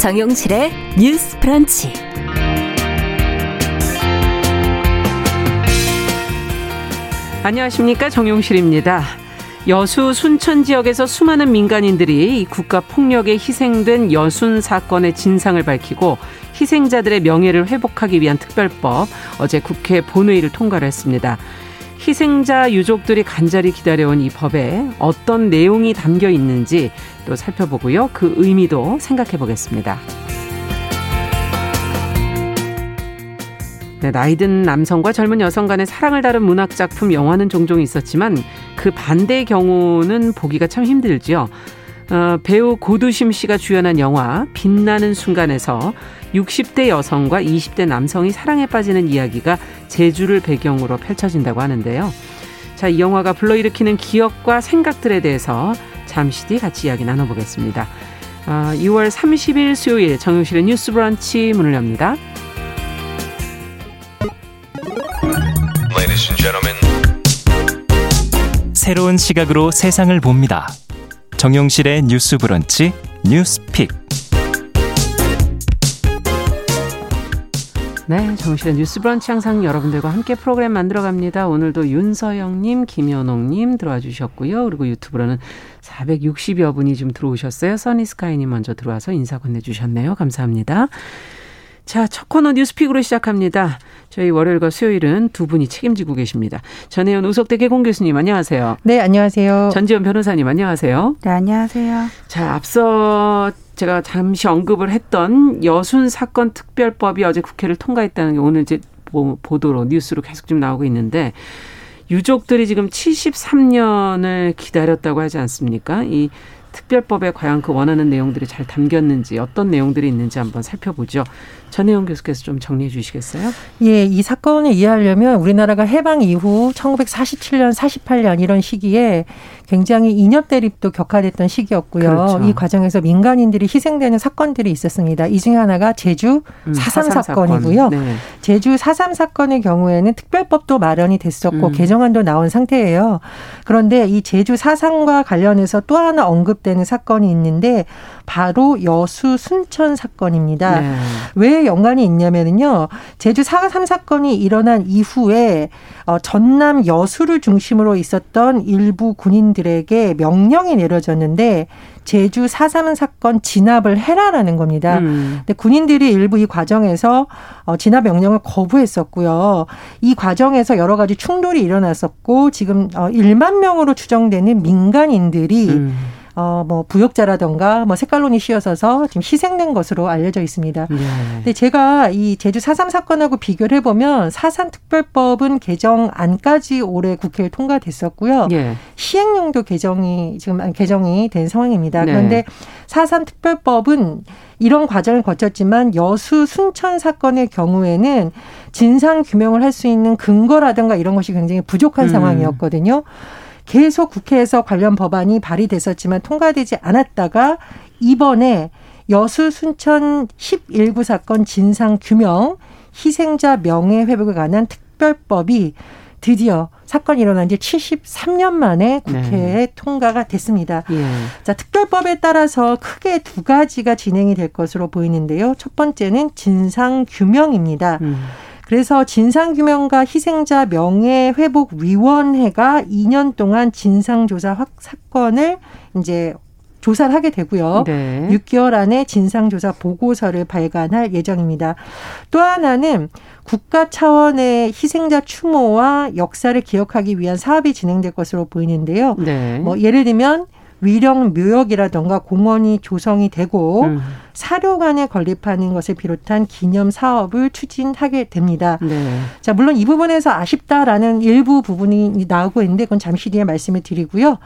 정용실의 뉴스 프런치. 안녕하십니까. 정용실입니다. 여수 순천 지역에서 수많은 민간인들이 국가 폭력에 희생된 여순 사건의 진상을 밝히고 희생자들의 명예를 회복하기 위한 특별법 어제 국회 본회의를 통과를 했습니다. 희생자 유족들이 간절히 기다려온 이 법에 어떤 내용이 담겨 있는지 또 살펴보고요. 그 의미도 생각해 보겠습니다. 네, 나이든 남성과 젊은 여성 간의 사랑을 다룬 문학 작품 영화는 종종 있었지만 그 반대의 경우는 보기가 참 힘들지요. 어, 배우 고두심 씨가 주연한 영화 빛나는 순간에서 60대 여성과 20대 남성이 사랑에 빠지는 이야기가 제주를 배경으로 펼쳐진다고 하는데요. 자, 이 영화가 불러일으키는 기억과 생각들에 대해서 잠시 뒤 같이 이야기 나눠보겠습니다. 어, 2월 30일 수요일 정용실의 뉴스 브런치 문을 엽니다. 새로운 시각으로 세상을 봅니다. 정용실의 뉴스 브런치 뉴스 픽. 네, 정실의 뉴스 브런치 항상 여러분들과 함께 프로그램 만들어 갑니다. 오늘도 윤서영님, 김현옥님 들어와 주셨고요. 그리고 유튜브로는 460여 분이 좀 들어오셨어요. 써니스카이님 먼저 들어와서 인사 건네주셨네요. 감사합니다. 자, 첫 코너 뉴스픽으로 시작합니다. 저희 월요일과 수요일은 두 분이 책임지고 계십니다. 전혜연 우석대 개공 교수님 안녕하세요. 네, 안녕하세요. 전지현 변호사님 안녕하세요. 네, 안녕하세요. 자, 앞서 제가 잠시 언급을 했던 여순 사건 특별법이 어제 국회를 통과했다는 게 오늘 이제 보도로 뉴스로 계속 좀 나오고 있는데 유족들이 지금 73년을 기다렸다고 하지 않습니까? 이 특별법에 과연 그 원하는 내용들이 잘 담겼는지 어떤 내용들이 있는지 한번 살펴보죠. 전혜영 교수께서 좀 정리해 주시겠어요? 예, 이 사건을 이해하려면 우리나라가 해방 이후 1947년, 48년 이런 시기에 굉장히 인연 대립도 격화됐던 시기였고요. 그렇죠. 이 과정에서 민간인들이 희생되는 사건들이 있었습니다. 이 중에 하나가 제주 음, 4.3 사건이고요. 네. 제주 4.3 사건의 경우에는 특별법도 마련이 됐었고 음. 개정안도 나온 상태예요. 그런데 이 제주 4.3과 관련해서 또 하나 언급되는 사건이 있는데 바로 여수 순천 사건입니다. 네. 왜 연관이 있냐면요. 제주 4.3 사건이 일어난 이후에 어, 전남 여수를 중심으로 있었던 일부 군인들에게 명령이 내려졌는데 제주 4.3 사건 진압을 해라라는 겁니다. 음. 근데 군인들이 일부 이 과정에서 어, 진압 명령을 거부했었고요. 이 과정에서 여러 가지 충돌이 일어났었고 지금 어, 1만 명으로 추정되는 민간인들이 음. 어, 뭐, 부역자라던가, 뭐, 색깔론이 씌어서서 지금 희생된 것으로 알려져 있습니다. 네. 근데 제가 이 제주 4.3 사건하고 비교를 해보면 사산 특별법은 개정 안까지 올해 국회에 통과됐었고요. 네. 시행령도 개정이, 지금 개정이 된 상황입니다. 네. 그런데 4.3 특별법은 이런 과정을 거쳤지만 여수 순천 사건의 경우에는 진상 규명을 할 수 있는 근거라든가 이런 것이 굉장히 부족한 음. 상황이었거든요. 계속 국회에서 관련 법안이 발의됐었지만 통과되지 않았다가 이번에 여수 순천 11구 사건 진상 규명 희생자 명예 회복에 관한 특별법이 드디어 사건이 일어난 지 73년 만에 국회에 네. 통과가 됐습니다. 예. 자, 특별법에 따라서 크게 두 가지가 진행이 될 것으로 보이는데요. 첫 번째는 진상 규명입니다. 음. 그래서 진상규명과 희생자 명예회복위원회가 2년 동안 진상조사 확 사건을 이제 조사를 하게 되고요. 네. 6개월 안에 진상조사 보고서를 발간할 예정입니다. 또 하나는 국가 차원의 희생자 추모와 역사를 기억하기 위한 사업이 진행될 것으로 보이는데요. 네. 뭐 예를 들면 위령 묘역이라던가 공원이 조성이 되고 음. 사료관에 건립하는 것을 비롯한 기념 사업을 추진하게 됩니다. 네. 자, 물론 이 부분에서 아쉽다라는 일부 부분이 나오고 있는데 그건 잠시 뒤에 말씀을 드리고요.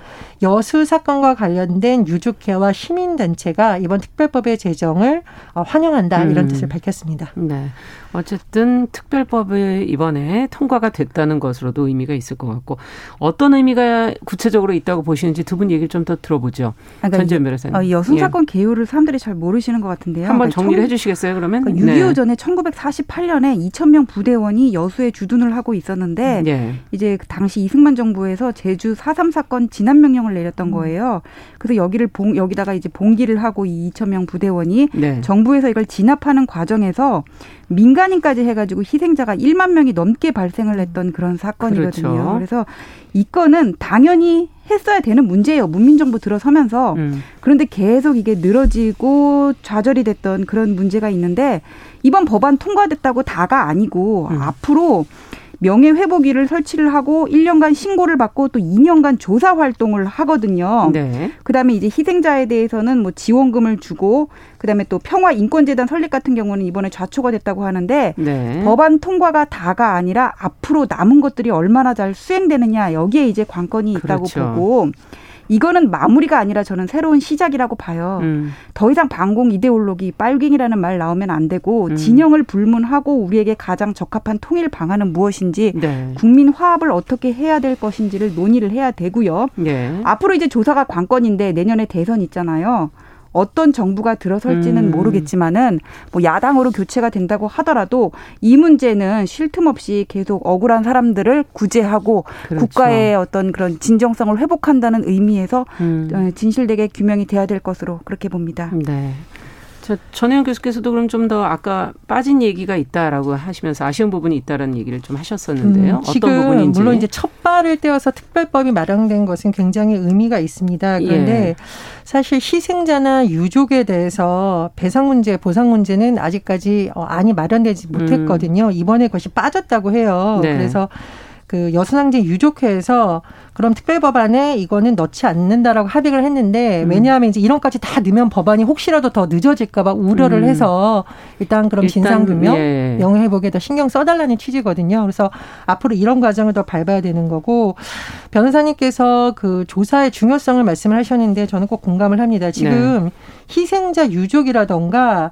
여수 사건과 관련된 유족회와 시민단체가 이번 특별법의 제정을 어, 환영한다 이런 음. 뜻을 밝혔습니다. 네. 어쨌든 특별법이 이번에 통과가 됐다는 것으로도 의미가 있을 것 같고 어떤 의미가 구체적으로 있다고 보시는지 두 분 얘기를 좀 더 들어보죠. 그러니까 전지현 변호사님. 어, 여순 사건 예. 개요를 사람들이 잘 모르시는 하시는 것 같은데요. 한번 그러니까 정리를 해 주시겠어요, 그러면? 그러니까 6.25 네. 전에 1948년에 2,000명 부대원이 여수에 주둔을 하고 있었는데 네. 이제 당시 이승만 정부에서 제주 4.3 사건 진압 명령을 내렸던 음. 거예요. 그래서 여기를 봉, 여기다가 이제 봉기를 하고 이 2,000명 부대원이 네. 정부에서 이걸 진압하는 과정에서 민간인까지 해가지고 희생자가 1만 명이 넘게 발생을 했던 그런 사건이거든요. 그렇죠. 그래서 이 건은 당연히 했어야 되는 문제예요. 문민정부 들어서면서. 음. 그런데 계속 이게 늘어지고 좌절이 됐던 그런 문제가 있는데 이번 법안 통과됐다고 다가 아니고 음. 앞으로 명예회복위를 설치를 하고 1년간 신고를 받고 또 2년간 조사 활동을 하거든요. 네. 그다음에 이제 희생자에 대해서는 뭐 지원금을 주고 그다음에 또 평화 인권재단 설립 같은 경우는 이번에 좌초가 됐다고 하는데 네. 법안 통과가 다가 아니라 앞으로 남은 것들이 얼마나 잘 수행되느냐 여기에 이제 관건이 있다고 그렇죠. 보고 이거는 마무리가 아니라 저는 새로운 시작이라고 봐요. 음. 더 이상 반공 이데올로기 빨갱이라는 말 나오면 안 되고 음. 진영을 불문하고 우리에게 가장 적합한 통일 방안은 무엇인지 네. 국민 화합을 어떻게 해야 될 것인지를 논의를 해야 되고요. 네. 앞으로 이제 조사가 관건인데 내년에 대선 있잖아요. 어떤 정부가 들어설지는 음. 모르겠지만은 뭐 야당으로 교체가 된다고 하더라도 이 문제는 쉴 틈 없이 계속 억울한 사람들을 구제하고 그렇죠. 국가의 어떤 그런 진정성을 회복한다는 의미에서 음. 어, 진실되게 규명이 돼야 될 것으로 그렇게 봅니다. 네. 자, 전혜영 교수께서도 그럼 좀 더 아까 빠진 얘기가 있다라고 하시면서 아쉬운 부분이 있다라는 얘기를 좀 하셨었는데요. 음, 어떤 부분인지. 물론 이제 첫 발을 떼어서 특별법이 마련된 것은 굉장히 의미가 있습니다. 그런데 예. 사실 희생자나 유족에 대해서 배상 문제, 보상 문제는 아직까지 어, 안이 마련되지 못했거든요. 음. 이번에 그것이 빠졌다고 해요. 네. 그래서 그 여순항제 유족회에서 그럼 특별법안에 이거는 넣지 않는다라고 합의를 했는데 음. 왜냐하면 이제 이런까지 다 넣으면 법안이 혹시라도 더 늦어질까봐 우려를 음. 해서 일단 그럼 진상 규명 예. 명예 회복에 더 신경 써달라는 취지거든요. 그래서 앞으로 이런 과정을 더 밟아야 되는 거고 변호사님께서 그 조사의 중요성을 말씀을 하셨는데 저는 꼭 공감을 합니다. 지금 네. 희생자 유족이라던가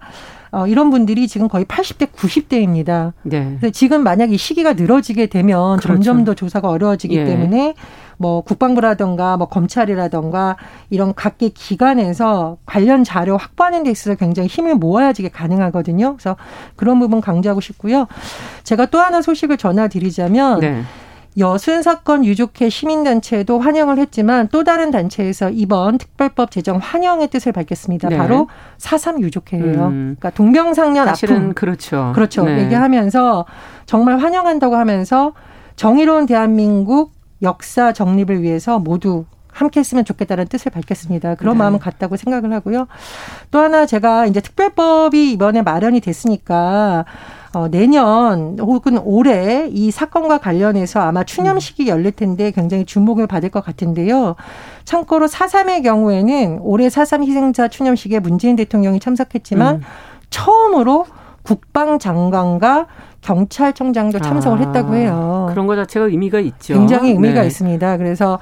어, 이런 분들이 지금 거의 80대, 90대입니다. 네. 지금 만약 이 시기가 늘어지게 되면 그렇죠. 점점 더 조사가 어려워지기 예. 때문에 뭐 국방부라던가 뭐 검찰이라던가 이런 각계 기관에서 관련 자료 확보하는 데 있어서 굉장히 힘을 모아야지 가능하거든요. 그래서 그런 부분 강조하고 싶고요. 제가 또 하나 소식을 전해드리자면 네. 여순 사건 유족회 시민단체도 환영을 했지만 또 다른 단체에서 이번 특별법 제정 환영의 뜻을 밝혔습니다. 네. 바로 사삼 유족회예요. 음. 그러니까 동병상련 아픔 그렇죠. 그렇죠. 네. 얘기하면서 정말 환영한다고 하면서 정의로운 대한민국 역사 정립을 위해서 모두 함께 했으면 좋겠다는 뜻을 밝혔습니다. 그런 네. 마음은 같다고 생각을 하고요. 또 하나 제가 이제 특별법이 이번에 마련이 됐으니까 어, 내년 혹은 올해 이 사건과 관련해서 아마 추념식이 열릴 텐데 굉장히 주목을 받을 것 같은데요. 참고로 사삼의 경우에는 올해 사삼 희생자 추념식에 문재인 대통령이 참석했지만 음. 처음으로 국방장관과 경찰청장도 참석을 아, 했다고 해요. 그런 것 자체가 의미가 있죠. 굉장히 의미가 네. 있습니다. 그래서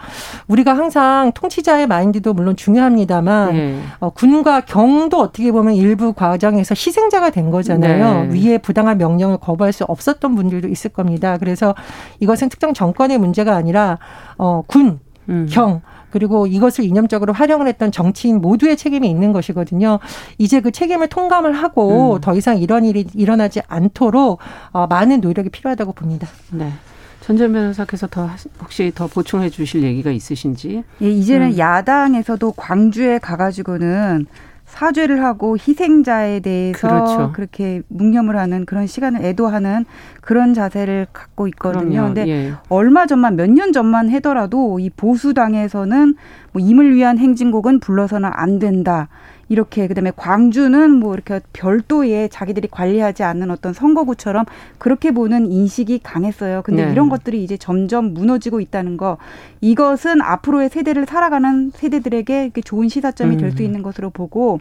우리가 항상 통치자의 마인드도 물론 중요합니다만 네. 어, 군과 경도 어떻게 보면 일부 과정에서 희생자가 된 거잖아요. 네. 위에 부당한 명령을 거부할 수 없었던 분들도 있을 겁니다. 그래서 이것은 특정 정권의 문제가 아니라 어, 군, 음. 경 그리고 이것을 이념적으로 활용을 했던 정치인 모두의 책임이 있는 것이거든요. 이제 그 책임을 통감을 하고 음. 더 이상 이런 일이 일어나지 않도록 어, 많은 노력이 필요하다고 봅니다. 네. 전전 변호사께서 더 혹시 더 보충해 주실 얘기가 있으신지? 예, 이제는 음. 야당에서도 광주에 가가지고는 사죄를 하고 희생자에 대해서 그렇죠. 그렇게 묵념을 하는 그런 시간을 애도하는 그런 자세를 갖고 있거든요. 근데 예. 얼마 전만 몇 년 전만 해더라도 이 보수당에서는 뭐 임을 위한 행진곡은 불러서는 안 된다. 이렇게 그다음에 광주는 뭐 이렇게 별도의 자기들이 관리하지 않는 어떤 선거구처럼 그렇게 보는 인식이 강했어요. 근데 네. 이런 것들이 이제 점점 무너지고 있다는 거 이것은 앞으로의 세대를 살아가는 세대들에게 좋은 시사점이 될수 음. 있는 것으로 보고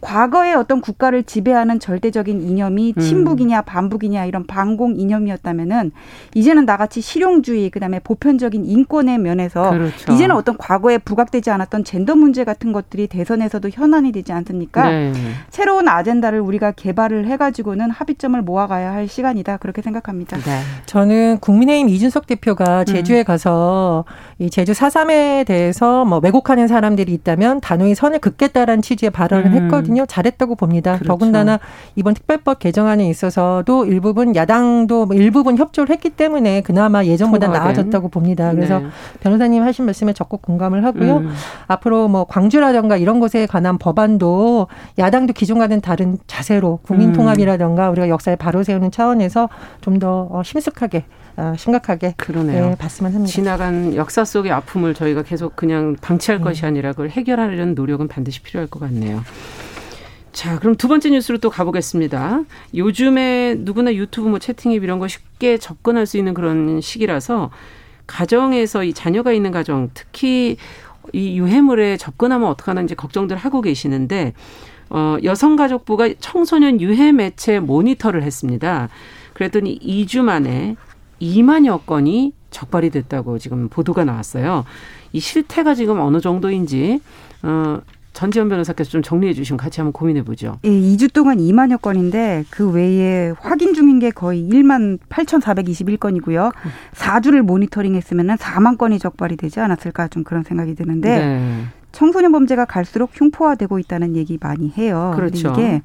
과거의 어떤 국가를 지배하는 절대적인 이념이 음. 친북이냐 반북이냐 이런 반공 이념이었다면은 이제는 나같이 실용주의 그다음에 보편적인 인권의 면에서 그렇죠. 이제는 어떤 과거에 부각되지 않았던 젠더 문제 같은 것들이 대선에서도 현안이 되지 있지 않습니까? 네. 새로운 아젠다를 우리가 개발을 해가지고는 합의점을 모아가야 할 시간이다 그렇게 생각합니다. 네. 저는 국민의힘 이준석 대표가 제주에 음. 가서 이 제주 4.3에 대해서 뭐 왜곡하는 사람들이 있다면 단호히 선을 긋겠다라는 취지의 발언을 음. 했거든요. 잘했다고 봅니다. 그렇죠. 더군다나 이번 특별법 개정안에 있어서도 일부분 야당도 뭐 일부분 협조를 했기 때문에 그나마 예전보다 나아졌다고 봅니다. 그래서 네. 변호사님 하신 말씀에 적극 공감을 하고요. 음. 앞으로 뭐 광주라든가 이런 곳에 관한 법안 도 야당도 기존과는 다른 자세로 국민 통합이라든가 우리가 역사에 바로 세우는 차원에서 좀더 어, 심숙하게 어, 심각하게 그러네요. 네, 봤으면 합니다. 지나간 역사 속의 아픔을 저희가 계속 그냥 방치할 음. 것이 아니라 그걸 해결하려는 노력은 반드시 필요할 것 같네요. 자, 그럼 두 번째 뉴스로 또 가보겠습니다. 요즘에 누구나 유튜브 뭐 채팅 앱 이런 거 쉽게 접근할 수 있는 그런 시기라서 가정에서 이 자녀가 있는 가정, 특히 이 유해물에 접근하면 어떡하는지 걱정들 하고 계시는데 어, 여성가족부가 청소년 유해 매체 모니터를 했습니다. 그랬더니 2주 만에 2만여 건이 적발이 됐다고 지금 보도가 나왔어요. 이 실태가 지금 어느 정도인지 어 전지현 변호사께서 좀 정리해 주시면 같이 한번 고민해 보죠. 예, 2주 동안 2만여 건인데 그 외에 확인 중인 게 거의 1만 8,421건이고요. 4주를 모니터링 했으면 4만 건이 적발이 되지 않았을까 좀 그런 생각이 드는데 네. 청소년 범죄가 갈수록 흉포화되고 있다는 얘기 많이 해요. 그렇죠. 이게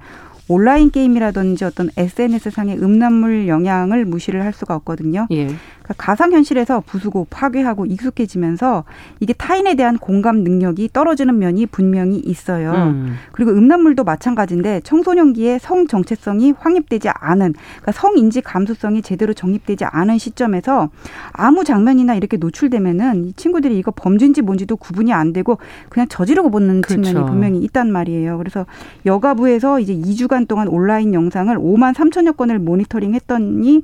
온라인 게임이라든지 어떤 SNS 상의 음란물 영향을 무시를 할 수가 없거든요. 예. 그러니까 가상 현실에서 부수고 파괴하고 익숙해지면서 이게 타인에 대한 공감 능력이 떨어지는 면이 분명히 있어요. 음. 그리고 음란물도 마찬가지인데 청소년기에 성 정체성이 확립되지 않은 그러니까 성 인지 감수성이 제대로 정립되지 않은 시점에서 아무 장면이나 이렇게 노출되면은 이 친구들이 이거 범죄인지 뭔지도 구분이 안 되고 그냥 저지르고 보는 그렇죠. 측면이 분명히 있단 말이에요. 그래서 여가부에서 이제 2주간 동안 온라인 영상을 5만 3천여 건을 모니터링 했더니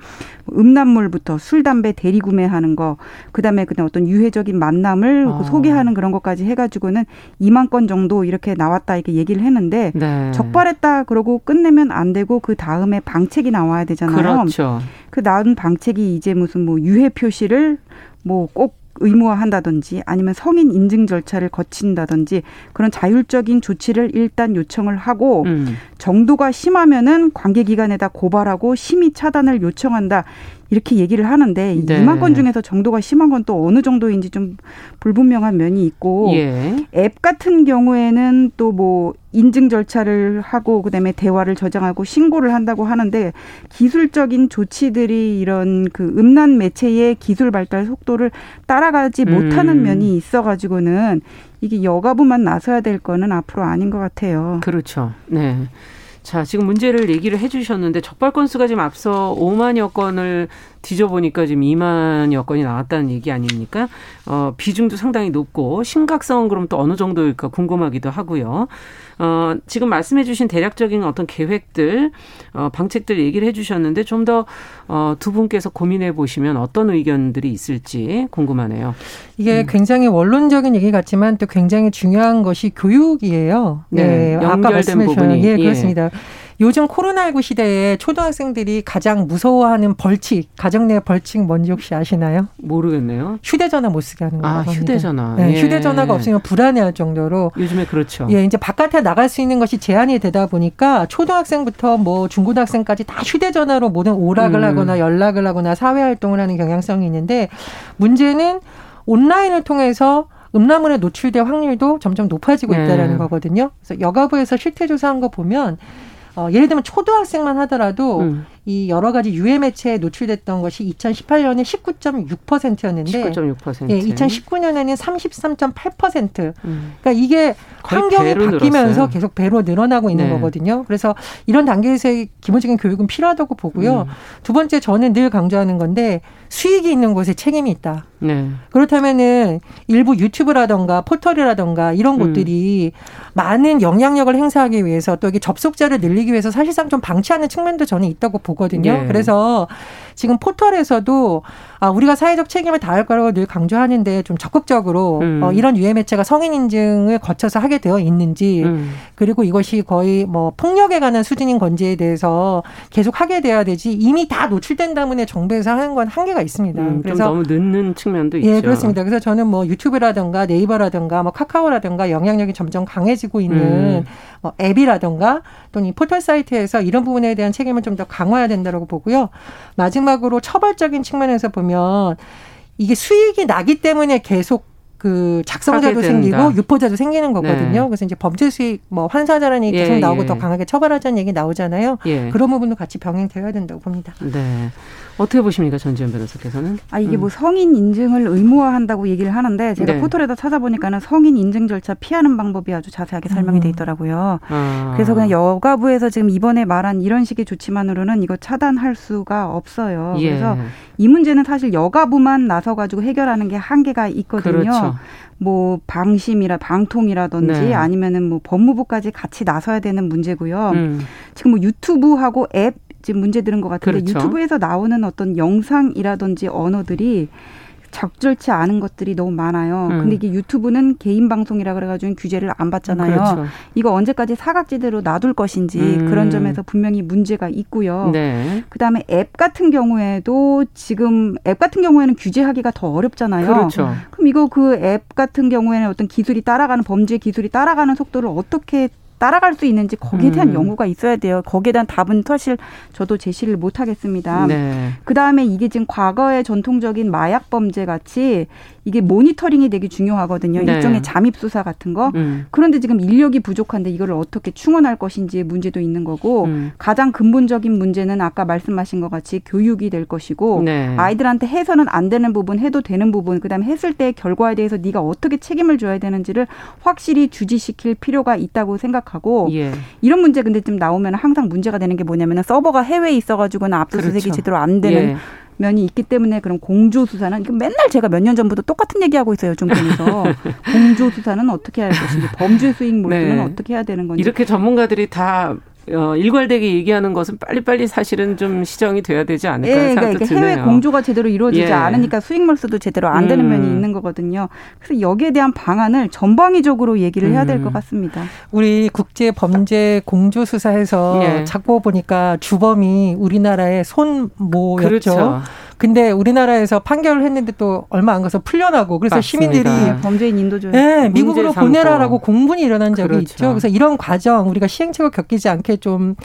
음란물부터 술, 담배 대리 구매하는 거, 그 다음에 그냥 어떤 유해적인 만남을 아. 소개하는 그런 것까지 해가지고는 2만 건 정도 이렇게 나왔다 이렇게 얘기를 했는데 네. 적발했다 그러고 끝내면 안 되고 그 다음에 방책이 나와야 되잖아요. 그렇죠. 그 나온 방책이 이제 무슨 뭐 유해 표시를 뭐꼭 의무화한다든지 아니면 성인 인증 절차를 거친다든지 그런 자율적인 조치를 일단 요청을 하고 음. 정도가 심하면은 관계기관에다 고발하고 심의 차단을 요청한다. 이렇게 얘기를 하는데 네. 2만 건 중에서 정도가 심한 건 또 어느 정도인지 좀 불분명한 면이 있고 예. 앱 같은 경우에는 또 뭐 인증 절차를 하고 그다음에 대화를 저장하고 신고를 한다고 하는데 기술적인 조치들이 이런 그 음란 매체의 기술 발달 속도를 따라가지 음. 못하는 면이 있어 가지고는 이게 여가부만 나서야 될 거는 앞으로 아닌 것 같아요. 그렇죠. 네. 자, 지금 문제를 얘기를 해 주셨는데 적발 건수가 지금 앞서 5만여 건을 뒤져보니까 지금 2만여 건이 나왔다는 얘기 아닙니까? 어, 비중도 상당히 높고 심각성은 그럼 또 어느 정도일까 궁금하기도 하고요. 어, 지금 말씀해 주신 대략적인 어떤 계획들, 어, 방책들 얘기를 해 주셨는데 좀 더, 어, 두 분께서 고민해 보시면 어떤 의견들이 있을지 궁금하네요. 이게 음. 굉장히 원론적인 얘기 같지만 또 굉장히 중요한 것이 교육이에요. 네. 네. 연결된 부분이. 예, 그렇습니다. 예. 요즘 코로나19 시대에 초등학생들이 가장 무서워하는 벌칙, 가정 내 벌칙 뭔지 혹시 아시나요? 모르겠네요. 휴대전화 못 쓰게 하는 거예요. 아, 휴대전화. 네, 예. 휴대전화가 없으면 불안해할 정도로. 요즘에 그렇죠. 예, 이제 바깥에 나갈 수 있는 것이 제한이 되다 보니까 초등학생부터 뭐 중고등학생까지 다 휴대전화로 모든 오락을 음. 하거나 연락을 하거나 사회 활동을 하는 경향성이 있는데 문제는 온라인을 통해서 음란물에 노출될 확률도 점점 높아지고 네. 있다라는 네. 거거든요. 그래서 여가부에서 실태 조사한 거 보면 어, 예를 들면 초등학생만 하더라도 음. 이 여러 가지 유해 매체에 노출됐던 것이 2018년에 19.6%였는데 19.6%. 예, 2019년에는 33.8%. 음. 그러니까 이게 환경이 바뀌면서 늘었어요. 계속 배로 늘어나고 있는 네. 거거든요. 그래서 이런 단계에서의 기본적인 교육은 필요하다고 보고요. 음. 두 번째 저는 늘 강조하는 건데 수익이 있는 곳에 책임이 있다. 네. 그렇다면은 일부 유튜브라던가 포털이라던가 이런 음. 곳들이 많은 영향력을 행사하기 위해서 또 이게 접속자를 늘리기 위해서 사실상 좀 방치하는 측면도 저는 있다고 보 거든요. 네. 그래서 지금 포털에서도 아, 우리가 사회적 책임을 다할 거라고 늘 강조하는데 좀 적극적으로 음. 어, 이런 유해 매체가 성인 인증을 거쳐서 하게 되어 있는지 음. 그리고 이것이 거의 뭐 폭력에 관한 수준인 건지에 대해서 계속 하게 돼야 되지 이미 다 노출된 다음에 정부에서 하는 건 한계가 있습니다. 음, 그래서 너무 늦는 측면도 예, 있죠. 예, 그렇습니다. 그래서 저는 뭐 유튜브라든가 네이버라든가 뭐 카카오라든가 영향력이 점점 강해지고 있는 음. 어, 앱이라던가 또는 포털 사이트에서 이런 부분에 대한 책임을 좀 더 강화해야 된다고 보고요. 마지막으로 처벌적인 측면에서 보면 이게 수익이 나기 때문에 계속 그 작성자도 생기고 유포자도 생기는 거거든요. 네. 그래서 이제 범죄 수익 뭐 환사자라는 얘기 계속 예, 나오고 예. 더 강하게 처벌하자는 얘기 나오잖아요. 예. 그런 부분도 같이 병행되어야 된다고 봅니다. 네. 어떻게 보십니까 전지현 변호사께서는? 아 이게 음. 뭐 성인 인증을 의무화한다고 얘기를 하는데 제가 네. 포털에다 찾아보니까는 성인 인증 절차 피하는 방법이 아주 자세하게 설명이 돼 음. 있더라고요. 아. 그래서 그냥 여가부에서 지금 이번에 말한 이런 식의 조치만으로는 이거 차단할 수가 없어요. 예. 그래서 이 문제는 사실 여가부만 나서 가지고 해결하는 게 한계가 있거든요. 그렇죠. 뭐 방심이라 방통이라든지 네. 아니면은 뭐 법무부까지 같이 나서야 되는 문제고요. 음. 지금 뭐 유튜브하고 앱 지금 문제 들은 것 같은데 그렇죠. 유튜브에서 나오는 어떤 영상이라든지 언어들이 적절치 않은 것들이 너무 많아요. 음. 근데 이게 유튜브는 개인 방송이라 그래가지고 규제를 안 받잖아요. 그렇죠. 이거 언제까지 사각지대로 놔둘 것인지 음. 그런 점에서 분명히 문제가 있고요. 네. 그다음에 앱 같은 경우에도 지금 앱 같은 경우에는 규제하기가 더 어렵잖아요. 그렇죠. 그럼 이거 그 앱 같은 경우에는 어떤 기술이 따라가는 범죄 기술이 따라가는 속도를 어떻게 따라갈 수 있는지 거기에 대한 음. 연구가 있어야 돼요. 거기에 대한 답은 사실 저도 제시를 못 하겠습니다. 네. 그 다음에 이게 지금 과거의 전통적인 마약 범죄 같이 이게 모니터링이 되게 중요하거든요. 네. 일종의 잠입 수사 같은 거. 음. 그런데 지금 인력이 부족한데 이거를 어떻게 충원할 것인지 문제도 있는 거고 음. 가장 근본적인 문제는 아까 말씀하신 것 같이 교육이 될 것이고 네. 아이들한테 해서는 안 되는 부분, 해도 되는 부분, 그다음에 했을 때 결과에 대해서 네가 어떻게 책임을 져야 되는지를 확실히 주지시킬 필요가 있다고 생각 하고 예. 이런 문제 근데 좀 나오면 항상 문제가 되는 게 뭐냐면은 서버가 해외에 있어가지고는 압수수색이 그렇죠. 제대로 안 되는 예. 면이 있기 때문에 그런 공조 수사는 맨날 제가 몇 년 전부터 똑같은 얘기하고 있어요 정권에서 공조 수사는 어떻게 해야 할 것인지 범죄 수익 몰수는 네. 어떻게 해야 되는 건지 이렇게 전문가들이 다 어, 일괄되게 얘기하는 것은 빨리빨리 사실은 좀 시정이 돼야 되지 않을까 네, 생각도 그러니까 드네요. 해외 공조가 제대로 이루어지지 예. 않으니까 수익 몰수도 제대로 안 되는 음. 면이 있는 거거든요. 그래서 여기에 대한 방안을 전방위적으로 얘기를 해야 될것 음. 같습니다. 우리 국제 범죄 공조 수사에서 예. 자꾸 보니까 주범이 우리나라의 손모였죠. 그렇죠. 근데 우리나라에서 판결을 했는데 또 얼마 안 가서 풀려나고 그래서 맞습니다. 시민들이 네, 범죄인 인도죠. 네, 미국으로 보내라라고 공분이 일어난 적이 그렇죠. 있죠. 그래서 이런 과정 우리가 시행착오 겪이지 않게 좀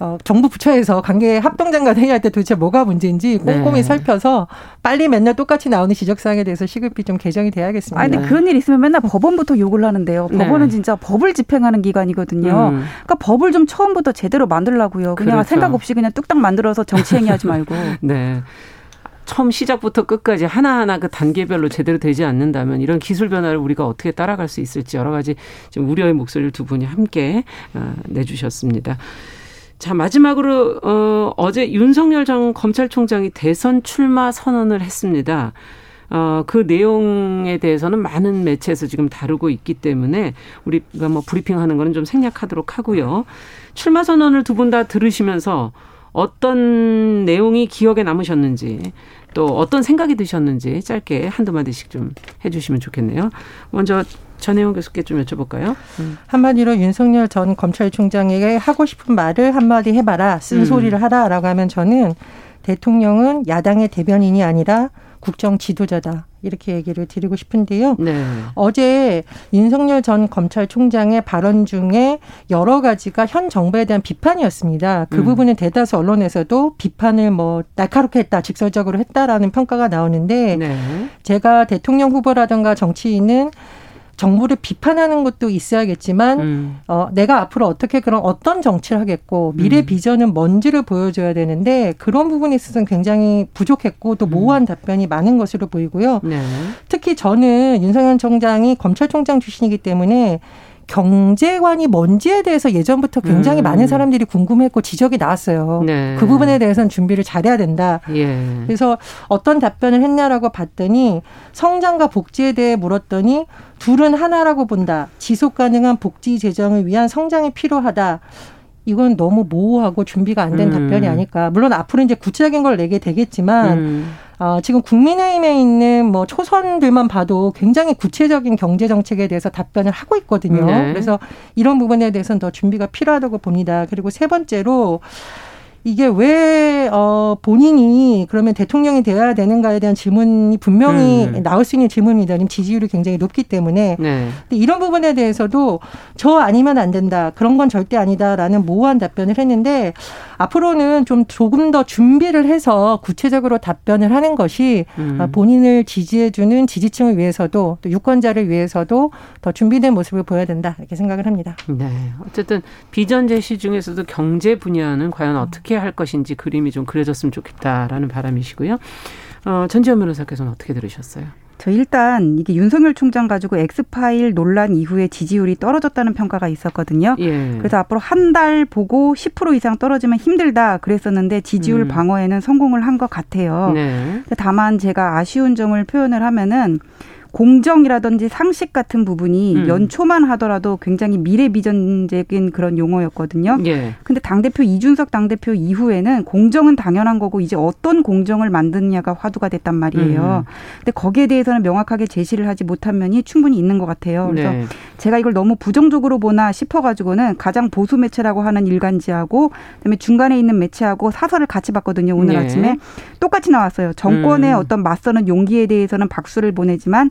어, 정부 부처에서 관계 합동장관 회의 할 때 도대체 뭐가 문제인지 꼼꼼히 네. 살펴서 빨리 맨날 똑같이 나오는 지적사항에 대해서 시급히 좀 개정이 돼야겠습니다. 아니, 근데 그런 일 있으면 맨날 법원부터 욕을 하는데요. 네. 법원은 진짜 법을 집행하는 기관이거든요. 음. 그러니까 법을 좀 처음부터 제대로 만들라고요. 그냥 그렇죠. 생각 없이 그냥 뚝딱 만들어서 정치행위하지 말고. 네. 처음 시작부터 끝까지 하나하나 그 단계별로 제대로 되지 않는다면 이런 기술 변화를 우리가 어떻게 따라갈 수 있을지 여러 가지 좀 우려의 목소리를 두 분이 함께 어, 내주셨습니다. 자, 마지막으로, 어, 어제 윤석열 전 검찰총장이 대선 출마 선언을 했습니다. 어, 그 내용에 대해서는 많은 매체에서 지금 다루고 있기 때문에 우리가 뭐 브리핑 하는 거는 좀 생략하도록 하고요. 출마 선언을 두 분 다 들으시면서 어떤 내용이 기억에 남으셨는지 또 어떤 생각이 드셨는지 짧게 한두 마디씩 좀 해주시면 좋겠네요. 먼저 전혜영 교수께 좀 여쭤볼까요? 음. 한마디로 윤석열 전 검찰총장에게 하고 싶은 말을 한마디 해봐라, 쓴소리를 음. 하라라고 하면 저는 대통령은 야당의 대변인이 아니라 국정 지도자다. 이렇게 얘기를 드리고 싶은데요. 네. 어제 윤석열 전 검찰총장의 발언 중에 여러 가지가 현 정부에 대한 비판이었습니다. 그 음. 부분은 대다수 언론에서도 비판을 뭐 날카롭게 했다, 직설적으로 했다라는 평가가 나오는데 네. 제가 대통령 후보라든가 정치인은 정부를 비판하는 것도 있어야겠지만 음. 어, 내가 앞으로 어떻게 그런 어떤 정치를 하겠고 미래 음. 비전은 뭔지를 보여줘야 되는데 그런 부분에 있어서는 굉장히 부족했고 또 음. 모호한 음. 답변이 많은 것으로 보이고요. 네. 특히 저는 윤석열 총장이 검찰총장 출신이기 때문에 경제관이 뭔지에 대해서 예전부터 굉장히 음. 많은 사람들이 궁금했고 지적이 나왔어요. 네. 그 부분에 대해서는 준비를 잘해야 된다. 예. 그래서 어떤 답변을 했냐라고 봤더니 성장과 복지에 대해 물었더니 둘은 하나라고 본다. 지속 가능한 복지 재정을 위한 성장이 필요하다. 이건 너무 모호하고 준비가 안된 음. 답변이 아닐까. 물론 앞으로 이제 구체적인 걸 내게 되겠지만 음. 어, 지금 국민의힘에 있는 뭐 초선들만 봐도 굉장히 구체적인 경제 정책에 대해서 답변을 하고 있거든요. 네. 그래서 이런 부분에 대해서는 더 준비가 필요하다고 봅니다. 그리고 세 번째로 이게 왜 어, 본인이 그러면 대통령이 되어야 되는가에 대한 질문이 분명히 음. 나올 수 있는 질문입니다. 지지율이 굉장히 높기 때문에. 네. 근데 이런 부분에 대해서도 저 아니면 안 된다. 그런 건 절대 아니다라는 모호한 답변을 했는데 앞으로는 좀 조금 더 준비를 해서 구체적으로 답변을 하는 것이 음. 아, 본인을 지지해주는 지지층을 위해서도 또 유권자를 위해서도 더 준비된 모습을 보여야 된다 이렇게 생각을 합니다. 네. 어쨌든 비전 제시 중에서도 경제 분야는 과연 어떻게 할 것인지 그림이 좀 그려졌으면 좋겠다라는 바람이시고요. 어, 전지현 변호사께서는 어떻게 들으셨어요? 저 일단 이게 윤석열 총장 가지고 엑스파일 논란 이후에 지지율이 떨어졌다는 평가가 있었거든요. 예. 그래서 앞으로 한 달 보고 10% 이상 떨어지면 힘들다 그랬었는데 지지율 음. 방어에는 성공을 한 것 같아요. 네. 다만 제가 아쉬운 점을 표현을 하면은 공정이라든지 상식 같은 부분이 음. 연초만 하더라도 굉장히 미래 비전적인 그런 용어였거든요. 예. 근데 당대표 이준석 당대표 이후에는 공정은 당연한 거고 이제 어떤 공정을 만드느냐가 화두가 됐단 말이에요. 음. 근데 거기에 대해서는 명확하게 제시를 하지 못한 면이 충분히 있는 것 같아요. 그래서 네. 제가 이걸 너무 부정적으로 보나 싶어 가지고는 가장 보수 매체라고 하는 일간지하고 그다음에 중간에 있는 매체하고 사설을 같이 봤거든요. 오늘 예. 아침에 똑같이 나왔어요. 정권의 음. 어떤 맞서는 용기에 대해서는 박수를 보내지만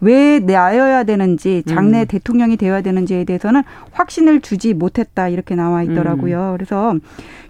왜 나여야 되는지 장래 음. 대통령이 되어야 되는지에 대해서는 확신을 주지 못했다 이렇게 나와 있더라고요. 음. 그래서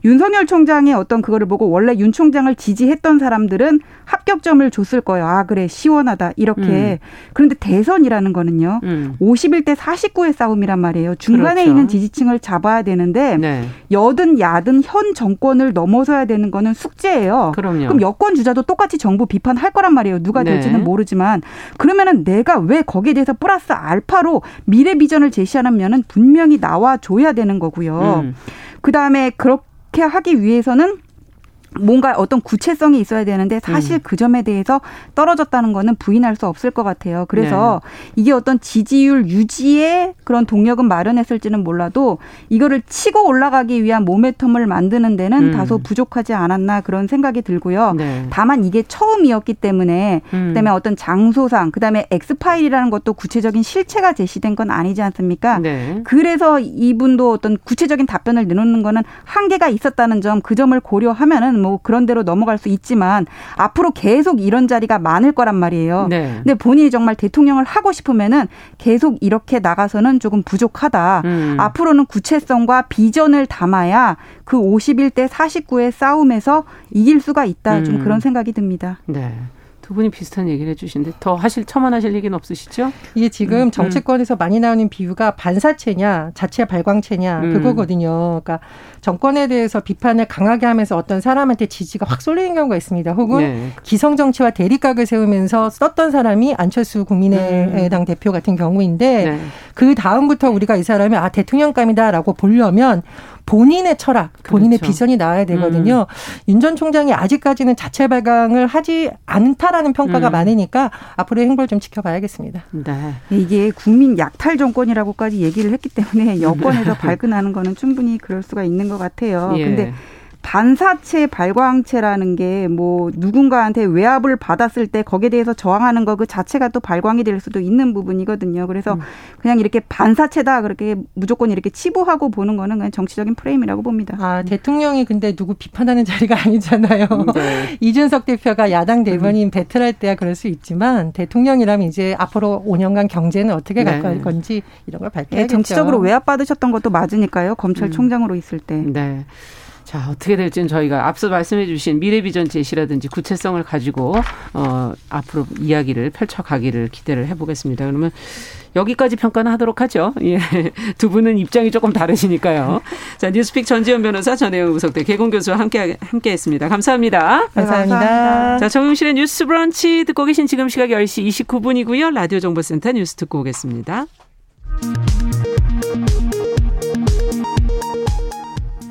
윤석열 총장의 어떤 그거를 보고 원래 윤 총장을 지지했던 사람들은 합격점을 줬을 거예요. 아 그래 시원하다 이렇게. 음. 그런데 대선이라는 거는요. 음. 51대 49의 싸움이란 말이에요. 중간에 그렇죠. 있는 지지층을 잡아야 되는데 네. 여든 야든 현 정권을 넘어서야 되는 거는 숙제예요. 그럼요. 그럼 여권 주자도 똑같이 정부 비판할 거란 말이에요. 누가 네. 될지는 네. 모르지만 그러면은 내가 왜 거기에 대해서 플러스 알파로 미래 비전을 제시하는 면은 분명히 나와 줘야 되는 거고요. 음. 그 다음에 그렇게 하기 위해서는 뭔가 어떤 구체성이 있어야 되는데 사실 음. 그 점에 대해서 떨어졌다는 거는 부인할 수 없을 것 같아요. 그래서 네. 이게 어떤 지지율 유지의 그런 동력은 마련했을지는 몰라도 이거를 치고 올라가기 위한 모멘텀을 만드는 데는 음. 다소 부족하지 않았나 그런 생각이 들고요. 네. 다만 이게 처음이었기 때문에 음. 그다음에 어떤 장소상 그다음에 엑스파일이라는 것도 구체적인 실체가 제시된 건 아니지 않습니까? 네. 그래서 이분도 어떤 구체적인 답변을 내놓는 거는 한계가 있었다는 점 그 점을 고려하면은 뭐 그런 대로 넘어갈 수 있지만 앞으로 계속 이런 자리가 많을 거란 말이에요. 네. 근데 본인이 정말 대통령을 하고 싶으면은 계속 이렇게 나가서는 조금 부족하다. 음. 앞으로는 구체성과 비전을 담아야 그 51대 49의 싸움에서 이길 수가 있다. 좀 음. 그런 생각이 듭니다. 네. 두 분이 비슷한 얘기를 해주시는데 더 하실 첨언하실 얘기는 없으시죠? 이게 지금 음, 정치권에서 음. 많이 나오는 비유가 반사체냐 자체 발광체냐 음. 그거거든요. 그러니까 정권에 대해서 비판을 강하게 하면서 어떤 사람한테 지지가 확 쏠리는 경우가 있습니다. 혹은 네. 기성 정치와 대립각을 세우면서 썼던 사람이 안철수 국민의당 음. 대표 같은 경우인데 네. 그 다음부터 우리가 이 사람이 아 대통령감이다라고 보려면 본인의 철학, 본인의 그렇죠. 비전이 나와야 되거든요. 음. 윤전 총장이 아직까지는 자체 발광을 하지 않다라는 평가가 음. 많으니까 앞으로의 행보를 좀 지켜봐야겠습니다. 네. 이게 국민 약탈 정권이라고까지 얘기를 했기 때문에 여권에서 발끈하는 거는 충분히 그럴 수가 있는 것 같아요. 예. 근데 반사체 발광체라는 게 뭐 누군가한테 외압을 받았을 때 거기에 대해서 저항하는 거 그 자체가 또 발광이 될 수도 있는 부분이거든요. 그래서 음. 그냥 이렇게 반사체다 그렇게 무조건 이렇게 치부하고 보는 거는 그냥 정치적인 프레임이라고 봅니다. 아 대통령이 근데 누구 비판하는 자리가 아니잖아요. 네. 이준석 대표가 야당 대변인 음. 배틀할 때야 그럴 수 있지만 대통령이라면 이제 앞으로 5년간 경제는 어떻게 갈 네. 건지 이런 걸 밝혀야겠죠. 네, 정치적으로 외압 받으셨던 것도 맞으니까요. 검찰총장으로 음. 있을 때. 네. 자, 어떻게 될지는 저희가 앞서 말씀해 주신 미래 비전 제시라든지 구체성을 가지고 어 앞으로 이야기를 펼쳐 가기를 기대를 해 보겠습니다. 그러면 여기까지 평가는 하도록 하죠. 예. 두 분은 입장이 조금 다르시니까요. 자, 뉴스픽 전지현 변호사 전혜영 우석대 개공 교수와 함께 함께 했습니다. 감사합니다. 감사합니다. 감사합니다. 자, 정용실의 뉴스 브런치 듣고 계신 지금 시각 10시 29분이고요. 라디오 정보센터 뉴스 듣고 오겠습니다.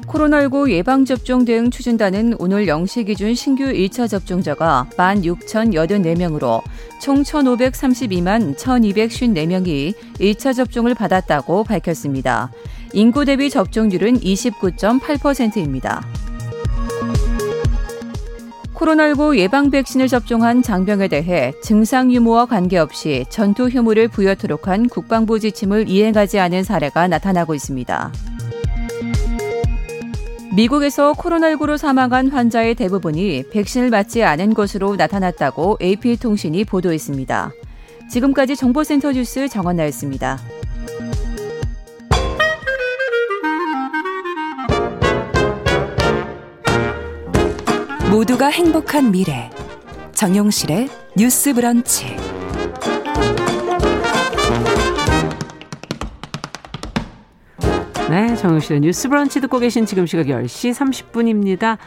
코로나19 예방접종 대응 추진단은 오늘 0시 기준 신규 1차 접종자가 16,084명으로 총 1,532만 1,254명이 1차 접종을 받았다고 밝혔습니다. 인구 대비 접종률은 29.8%입니다. 코로나19 예방 백신을 접종한 장병에 대해 증상 유무와 관계없이 전투 휴무를 부여토록 한 국방부 지침을 이행하지 않은 사례가 나타나고 있습니다. 미국에서 코로나19로 사망한 환자의 대부분이 백신을 맞지 않은 것으로 나타났다고 AP통신이 보도했습니다. 지금까지 정보센터 뉴스 정원나였습니다. 모두가 행복한 미래 정용실의 뉴스 브런치 네, 정용실의 뉴스 브런치 듣고 계신 지금 시각 10시 30분입니다.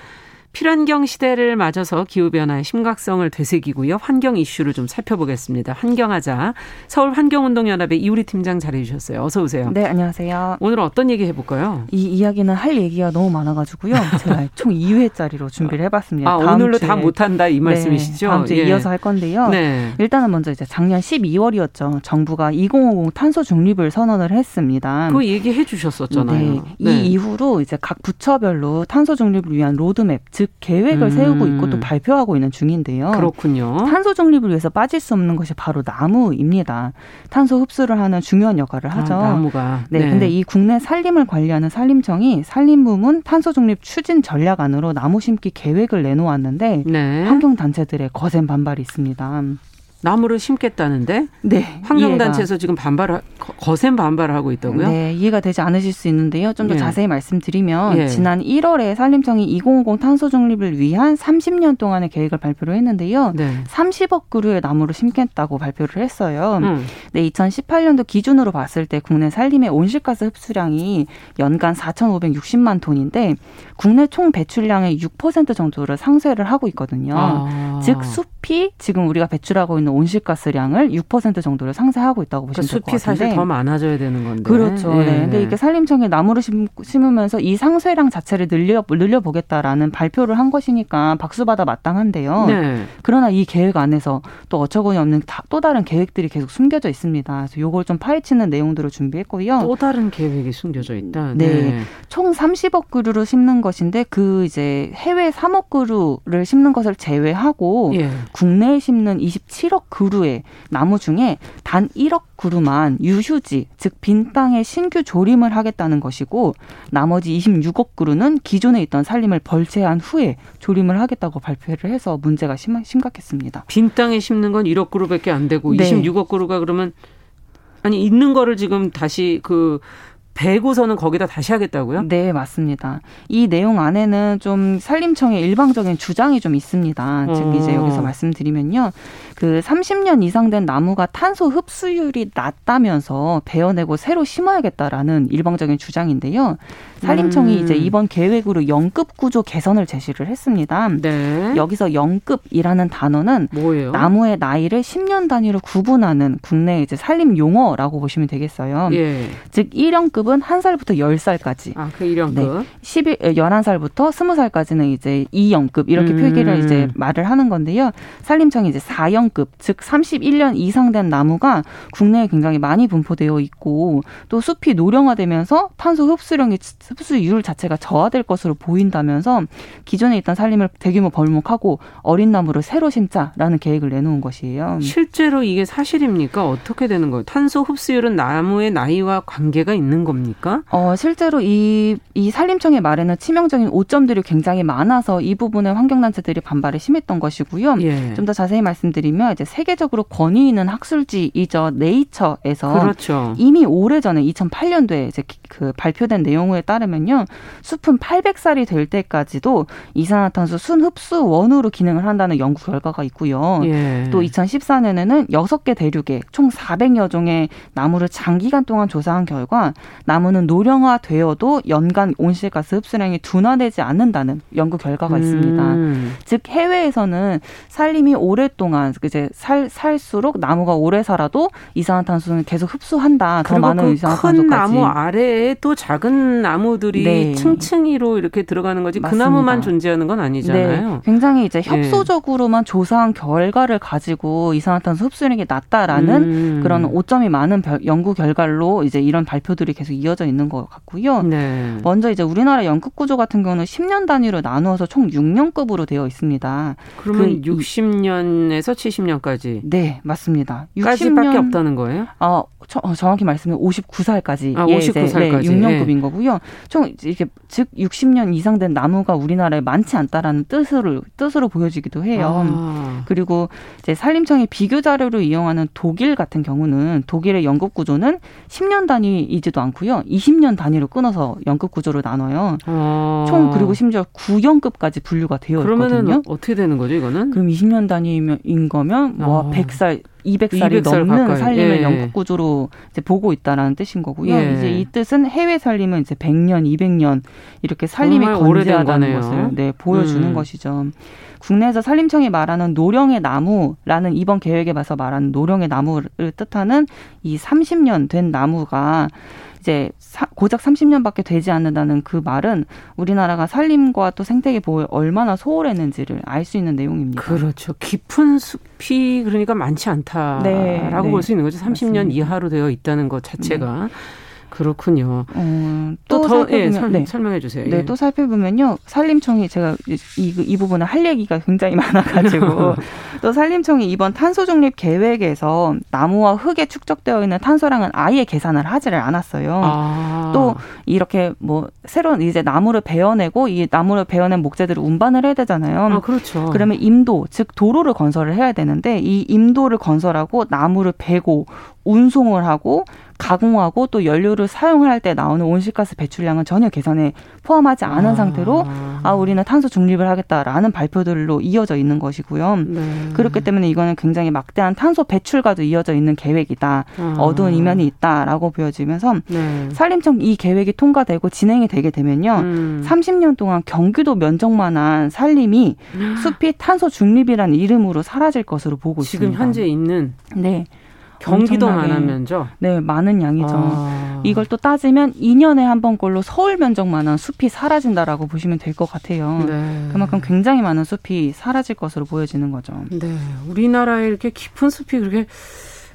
필환경 시대를 맞아서 기후변화의 심각성을 되새기고요. 환경 이슈를 좀 살펴보겠습니다. 환경하자. 서울 환경운동연합의 이우리 팀장 잘해주셨어요. 어서 오세요. 네, 안녕하세요. 오늘 어떤 얘기 해볼까요? 이 이야기는 할 얘기가 너무 많아가지고요. 제가 총 2회짜리로 준비를 해봤습니다. 아, 오늘로 다 못한다 이 네, 말씀이시죠? 다음 주에 예. 이어서 할 건데요. 네. 일단은 먼저 이제 작년 12월이었죠. 정부가 2050 탄소 중립을 선언을 했습니다. 그 얘기 해주셨었잖아요. 네. 네. 이 이후로 이제 각 부처별로 탄소 중립을 위한 로드맵 즉 계획을 음. 세우고 있고 또 발표하고 있는 중인데요. 그렇군요. 탄소 중립을 위해서 빠질 수 없는 것이 바로 나무입니다. 탄소 흡수를 하는 중요한 역할을 아, 하죠. 아, 나무가. 네, 네. 근데 이 국내 산림을 관리하는 산림청이 산림 부문 탄소 중립 추진 전략안으로 나무 심기 계획을 내놓았는데 네. 환경 단체들의 거센 반발이 있습니다. 나무를 심겠다는데 네, 환경단체에서 지금 반발 거센 반발을 하고 있다고요? 네, 이해가 되지 않으실 수 있는데요. 좀더 예. 자세히 말씀드리면 예. 지난 1월에 산림청이 2050 탄소 중립을 위한 30년 동안의 계획을 발표를 했는데요. 네. 30억 그루의 나무를 심겠다고 발표를 했어요. 음. 네, 2018년도 기준으로 봤을 때 국내 산림의 온실가스 흡수량이 연간 4,560만 톤인데 국내 총 배출량의 6% 정도를 상쇄를 하고 있거든요. 아. 즉 숲이 지금 우리가 배출하고 있는 온실가스량을 6% 정도를 상쇄하고 있다고 보시면 그러니까 될것 같은데. 숲이 사실 더 많아져야 되는 건데. 그렇죠. 네. 네. 근데 이게 산림청에 나무를 심으면서 이 상쇄량 자체를 늘려 늘려 보겠다라는 발표를 한 것이니까 박수 받아 마땅한데요. 네. 그러나 이 계획 안에서 또 어처구니 없는 또 다른 계획들이 계속 숨겨져 있습니다. 그래서 요걸 좀 파헤치는 내용들을 준비했고요. 또 다른 계획이 숨겨져 있다. 네. 네. 총 30억 그루를 심는 것 것인데 그 이제 해외 3억 그루를 심는 것을 제외하고 예. 국내에 심는 27억 그루의 나무 중에 단 1억 그루만 유휴지 즉 빈 땅에 신규 조림을 하겠다는 것이고 나머지 26억 그루는 기존에 있던 산림을 벌채한 후에 조림을 하겠다고 발표를 해서 문제가 심, 심각했습니다. 빈 땅에 심는 건 1억 그루밖에 안 되고 네. 26억 그루가 그러면 아니 있는 거를 지금 다시 그 배고서는 거기다 다시 하겠다고요? 네, 맞습니다. 이 내용 안에는 좀 산림청의 일방적인 주장이 좀 있습니다. 어. 즉 이제 여기서 말씀드리면요. 그 30년 이상 된 나무가 탄소 흡수율이 낮다면서 베어내고 새로 심어야겠다라는 일방적인 주장인데요. 산림청이 음. 이제 이번 계획으로 영급 구조 개선을 제시를 했습니다. 네. 여기서 영급이라는 단어는 뭐예요? 나무의 나이를 10년 단위로 구분하는 국내 이제 산림 용어라고 보시면 되겠어요. 예. 즉 1년급 은 1살부터 10살까지. 아, 그 1년급. 네. 11 11살부터 20살까지는 이제 2연급 이렇게 음. 표기를 이제 말을 하는 건데요. 산림청이 이제 4연 수준급, 즉 31년 이상 된 나무가 국내에 굉장히 많이 분포되어 있고 또 숲이 노령화되면서 탄소 흡수량의 흡수율 자체가 저하될 것으로 보인다면서 기존에 있던 산림을 대규모 벌목하고 어린 나무를 새로 심자라는 계획을 내놓은 것이에요. 실제로 이게 사실입니까? 어떻게 되는 거예요? 탄소 흡수율은 나무의 나이와 관계가 있는 겁니까? 어, 실제로 이, 이 산림청의 말에는 치명적인 오점들이 굉장히 많아서 이 부분에 환경단체들이 반발을 심했던 것이고요. 예. 좀더 자세히 말씀드리면 이제 세계적으로 권위 있는 학술지이죠 네이처에서 그렇죠. 이미 오래전에 2008년도에 이제 그 발표된 내용에 따르면요 숲은 800살이 될 때까지도 이산화탄소 순흡수 원으로 기능을 한다는 연구 결과가 있고요. 예. 또 2014년에는 6개 대륙에 총 400여 종의 나무를 장기간 동안 조사한 결과 나무는 노령화 되어도 연간 온실가스 흡수량이 둔화되지 않는다는 연구 결과가 음. 있습니다. 즉 해외에서는 산림이 오랫동안 그 이제 살 살수록 나무가 오래 살아도 이산화탄소는 계속 흡수한다. 더 많은 그 이산화탄소까지. 큰 나무 아래에 또 작은 나무들이 네. 층층이로 이렇게 들어가는 거지. 맞습니다. 그 나무만 존재하는 건 아니잖아요. 네. 굉장히 이제 네. 협소적으로만 네. 조사한 결과를 가지고 이산화탄소 흡수량이 낮다라는 음. 그런 오점이 많은 연구 결과로 이제 이런 발표들이 계속 계속 이어져 있는 것 같고요. 네. 먼저 이제 우리나라 연급 구조 같은 경우는 10년 단위로 나누어서 총 6년급으로 되어 있습니다. 그러면 그 60년에서 70년까지. 네, 맞습니다. 60년밖에 없다는 거예요? 어, 어, 정확히 말씀은 59살까지. 아, 59살까지. 네, 6년급인 예. 거고요. 총 이렇게 즉 60년 이상 된 나무가 우리나라에 많지 않다라는 뜻으로 뜻으로 보여지기도 해요. 아. 그리고 이제 산림청이 비교 자료를 이용하는 독일 같은 경우는 독일의 연급 구조는 10년 단위이지도 않고요. 20년 단위로 끊어서 연급 구조로 나눠요. 아. 총 그리고 심지어 9연급까지 분류가 되어 그러면은 있거든요. 어떻게 되는 거죠, 이거는? 그럼 20년 단위인 거면 뭐 아. 100살 200살이 200살 넘는 가까이. 살림을 예. 영국 구조로 이제 보고 있다라는 뜻인 거고요. 예. 이제 이 뜻은 해외 살림은 이제 100년, 200년 이렇게 살림이 건재하다는 것을 네, 보여주는 음. 것이죠. 국내에서 산림청이 말하는 노령의 나무라는 이번 계획에 봐서 말하는 노령의 나무를 뜻하는 이 30년 된 나무가 이제 고작 30년밖에 되지 않는다는 그 말은 우리나라가 산림과 또 생태계 보호에 얼마나 소홀했는지를 알 수 있는 내용입니다. 그렇죠. 깊은 숲이 그러니까 많지 않다라고 네, 네. 볼수 있는 거죠. 30년 맞습니다. 이하로 되어 있다는 것 자체가. 네. 그렇군요. 어, 또, 더 예, 설, 네. 설명해 주세요. 네, 예. 또 살펴보면요. 산림청이 제가 이, 이 부분에 할 얘기가 굉장히 많아가지고 또 산림청이 이번 탄소 중립 계획에서 나무와 흙에 축적되어 있는 탄소량은 아예 계산을 하지를 않았어요. 아. 또 이렇게 뭐 새로운 이제 나무를 베어내고 이 나무를 베어낸 목재들을 운반을 해야 되잖아요. 아, 그렇죠. 그러면 임도 즉 도로를 건설을 해야 되는데 이 임도를 건설하고 나무를 베고 운송을 하고 가공하고 또 연료를 사용할 때 나오는 온실가스 배출량은 전혀 계산에 포함하지 않은 아. 상태로 아 우리는 탄소 중립을 하겠다라는 발표들로 이어져 있는 것이고요. 네. 그렇기 때문에 이거는 굉장히 막대한 탄소 배출과도 이어져 있는 계획이다. 아. 어두운 이면이 있다라고 보여지면서 네. 산림청 이 계획이 통과되고 진행이 되게 되면요. 음. 30년 동안 경기도 면적만한 산림이 숲이 탄소 중립이라는 이름으로 사라질 것으로 보고 지금 있습니다. 지금 현재 있는 네. 경기도만한 면적? 네, 많은 양이죠. 아. 이걸 또 따지면 2년에 한 번꼴로 서울 면적만한 숲이 사라진다라고 보시면 될 것 같아요. 네. 그만큼 굉장히 많은 숲이 사라질 것으로 보여지는 거죠. 네, 우리나라에 이렇게 깊은 숲이 그렇게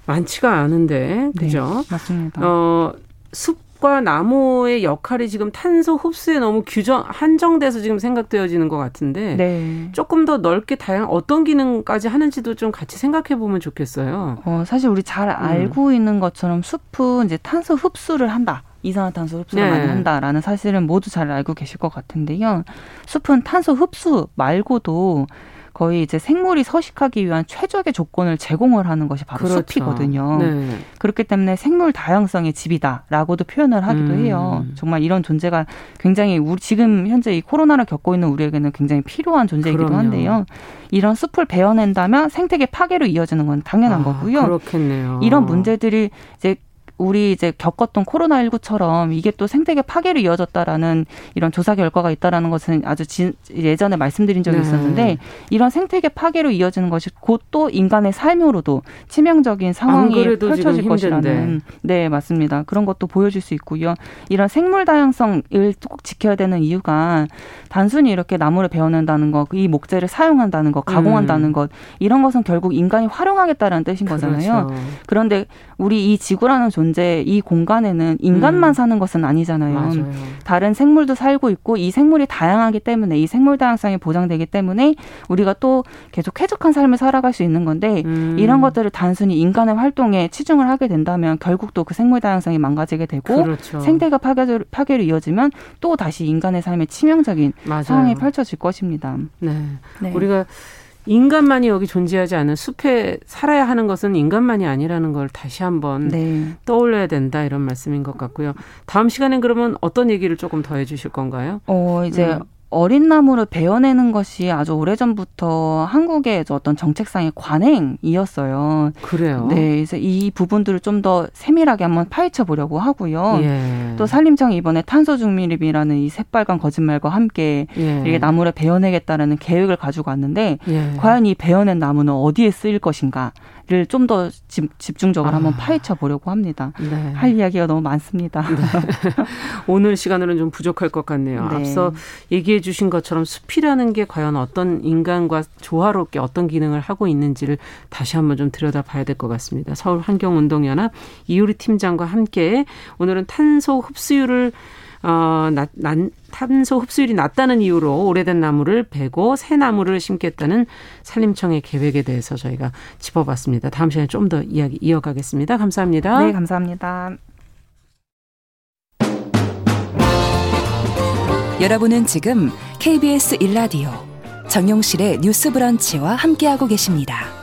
많지가 않은데, 그죠? 네, 맞습니다. 어, 숲 숲과 나무의 역할이 지금 탄소 흡수에 너무 규정 한정돼서 지금 생각되어지는 것 같은데 네. 조금 더 넓게 다양 어떤 기능까지 하는지도 좀 같이 생각해 보면 좋겠어요. 어, 사실 우리 잘 음. 알고 음. 있는 것처럼 숲은 이제 탄소 흡수를 한다. 이산화탄소 흡수를 네. 많이 한다라는 사실은 모두 잘 알고 계실 것 같은데요. 숲은 탄소 흡수 말고도 거의 이제 생물이 서식하기 위한 최적의 조건을 제공을 하는 것이 바로 그렇죠. 숲이거든요. 네. 그렇기 때문에 생물 다양성의 집이다라고도 표현을 하기도 음. 해요. 정말 이런 존재가 굉장히 우리 지금 현재 이 코로나를 겪고 있는 우리에게는 굉장히 필요한 존재이기도 그럼요. 한데요. 이런 숲을 베어낸다면 생태계 파괴로 이어지는 건 당연한 아, 거고요. 그렇겠네요. 이런 문제들이 이제 우리 이제 겪었던 코로나19처럼 이게 또 생태계 파괴로 이어졌다라는 이런 조사 결과가 있다라는 것은 아주 지, 예전에 말씀드린 적이 네. 있었는데 이런 생태계 파괴로 이어지는 것이 곧 또 인간의 삶으로도 치명적인 상황이 펼쳐질 것이라는 네 맞습니다 그런 것도 보여줄 수 있고요 이런 생물 다양성을 꼭 지켜야 되는 이유가 단순히 이렇게 나무를 베어낸다는 것, 이 목재를 사용한다는 것, 가공한다는 음. 것 이런 것은 결국 인간이 활용하겠다라는 뜻인 거잖아요. 그렇죠. 그런데 우리 이 지구라는 존재, 이 공간에는 인간만 음. 사는 것은 아니잖아요. 맞아요. 다른 생물도 살고 있고 이 생물이 다양하기 때문에 이 생물 다양성이 보장되기 때문에 우리가 또 계속 쾌적한 삶을 살아갈 수 있는 건데 음. 이런 것들을 단순히 인간의 활동에 치중을 하게 된다면 결국 또 그 생물 다양성이 망가지게 되고 그렇죠. 생태가 파괴, 파괴로 이어지면 또 다시 인간의 삶에 치명적인 맞아요. 상황이 펼쳐질 것입니다. 네. 네. 우리가 인간만이 여기 존재하지 않은 숲에 살아야 하는 것은 인간만이 아니라는 걸 다시 한번 네. 떠올려야 된다 이런 말씀인 것 같고요. 다음 시간엔 그러면 어떤 얘기를 조금 더 해주실 건가요? 어 이제 음. 어린 나무를 베어내는 것이 아주 오래전부터 한국의 어떤 정책상의 관행이었어요. 그래요? 네, 그래서 이 부분들을 좀 더 세밀하게 한번 파헤쳐 보려고 하고요. 예. 또 산림청이 이번에 탄소 중립이라는 이 새빨간 거짓말과 함께 예. 이렇게 나무를 베어내겠다라는 계획을 가지고 왔는데 예. 과연 이 베어낸 나무는 어디에 쓰일 것인가? 좀 더 집중적으로 아. 한번 파헤쳐 보려고 합니다. 네. 할 이야기가 너무 많습니다. 네. 오늘 시간으로는 좀 부족할 것 같네요. 네. 앞서 얘기해 주신 것처럼 숲이라는 게 과연 어떤 인간과 조화롭게 어떤 기능을 하고 있는지를 다시 한번 좀 들여다봐야 될 것 같습니다. 서울 환경운동연합 이유리 팀장과 함께 오늘은 탄소 흡수율을 어, 낮, 낮, 탄소 흡수율이 낮다는 이유로 오래된 나무를 베고 새 나무를 심겠다는 산림청의 계획에 대해서 저희가 짚어봤습니다. 다음 시간에 좀 더 이야기 이어가겠습니다. 감사합니다. 네, 감사합니다. 여러분은 지금 KBS 일라디오 정용실의 뉴스 브런치와 함께하고 계십니다.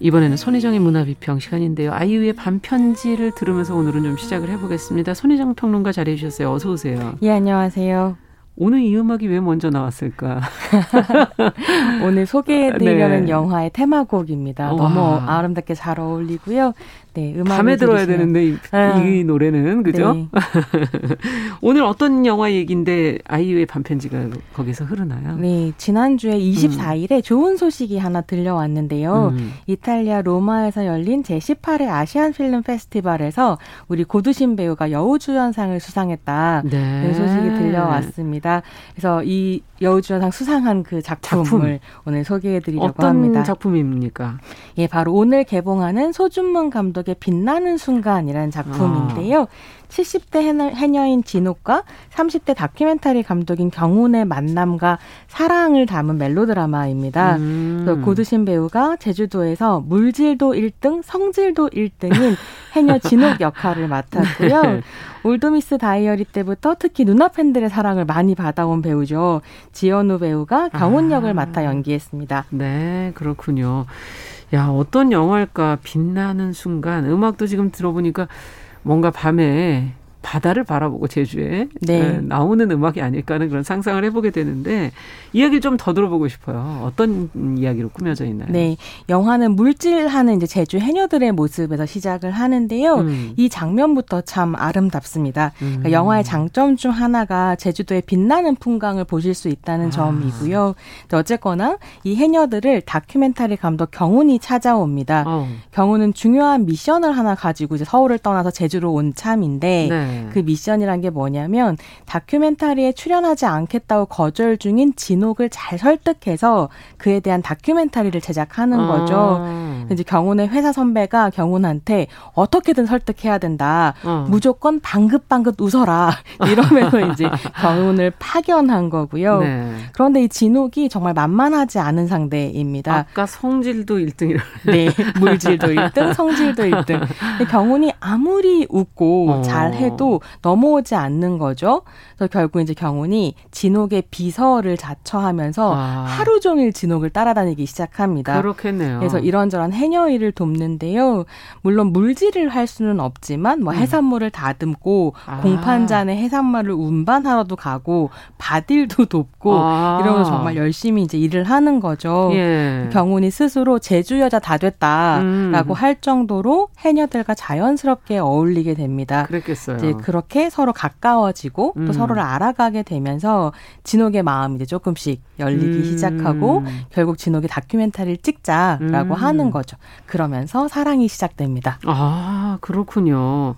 이번에는 손희정의 문화비평 시간인데요. 아이유의 반편지를 들으면서 오늘은 좀 시작을 해보겠습니다. 손희정 평론가 자리해 주셨어요. 어서 오세요. 예, 안녕하세요. 오늘 이 음악이 왜 먼저 나왔을까? 오늘 소개해드리려는 네. 영화의 테마곡입니다. 와. 너무 아름답게 잘 어울리고요. 네, 음악 밤에 들어야 되는데 이, 아. 이 노래는 그죠? 네. 오늘 어떤 영화 얘기인데 아이유의 반편지가 거기서 흐르나요? 네, 지난주에 24일에 음. 좋은 소식이 하나 들려왔는데요. 음. 이탈리아 로마에서 열린 제18회 아시안 필름 페스티벌에서 우리 고두신 배우가 여우주연상을 수상했다. 네. 그 소식이 들려왔습니다. 그래서 이 여우주연상 수상한 그 작품을 작품. 오늘 소개해드리려고 합니다. 어떤 작품입니까? 예, 바로 오늘 개봉하는 소준문 감독의 빛나는 순간이라는 작품인데요. 아. 70대 해녀인 진옥과 30대 다큐멘터리 감독인 경운의 만남과 사랑을 담은 멜로드라마입니다. 음. 고두신 배우가 제주도에서 물질도 1등, 성질도 1등인 해녀 진옥 역할을 맡았고요. 네. 올드미스 다이어리 때부터 특히 누나 팬들의 사랑을 많이 받아온 배우죠. 지연우 배우가 경운 역을 아. 맡아 연기했습니다. 네, 그렇군요. 야, 어떤 영화일까? 빛나는 순간. 음악도 지금 들어보니까 뭔가 밤에 바다를 바라보고 제주에 네. 네. 나오는 음악이 아닐까 하는 그런 상상을 해보게 되는데 이야기를 좀 더 들어보고 싶어요. 어떤 이야기로 꾸며져 있나요? 네, 영화는 물질하는 이제 제주 해녀들의 모습에서 시작을 하는데요. 음. 이 장면부터 참 아름답습니다. 그러니까 음. 그러니까 영화의 장점 중 하나가 제주도의 빛나는 풍광을 보실 수 있다는 아. 점이고요. 어쨌거나 이 해녀들을 다큐멘터리 감독 경훈이 찾아옵니다. 어. 경훈은 중요한 미션을 하나 가지고 이제 서울을 떠나서 제주로 온 참인데. 네. 네. 그 미션이란 게 뭐냐면 다큐멘터리에 출연하지 않겠다고 거절 중인 진옥을 잘 설득해서 그에 대한 다큐멘터리를 제작하는 거죠. 아. 이제 경훈의 회사 선배가 경훈한테 어떻게든 설득해야 된다. 어. 무조건 방긋방긋 웃어라. 이러면서 이제 경훈을 파견한 거고요. 네. 그런데 이 진옥이 정말 만만하지 않은 상대입니다. 아까 성질도 1등이라. 네. 물질도 1등, 성질도 1등. 경훈이 아무리 웃고 어. 잘해도 해도 넘어오지 않는 거죠. 그래서 결국 이제 경훈이 진옥의 비서를 자처하면서 아. 하루 종일 진옥을 따라다니기 시작합니다. 그렇겠네요. 그래서 이런저런 해녀 일을 돕는데요. 물론 물질을 할 수는 없지만 뭐 음. 해산물을 다듬고 아. 공판잔에 해산물을 운반하러도 가고 바딜도 돕고 아. 이러면서 정말 열심히 이제 일을 하는 거죠. 예. 경훈이 스스로 제주 여자 다 됐다라고 음. 할 정도로 해녀들과 자연스럽게 어울리게 됩니다. 그랬겠어요. 이제 그렇게 서로 가까워지고 음. 또 서로를 알아가게 되면서 진옥의 마음이 이제 조금씩 열리기 음. 시작하고 결국 진옥이 다큐멘터리를 찍자라고 음. 하는 거죠. 그러면서 사랑이 시작됩니다. 아, 그렇군요.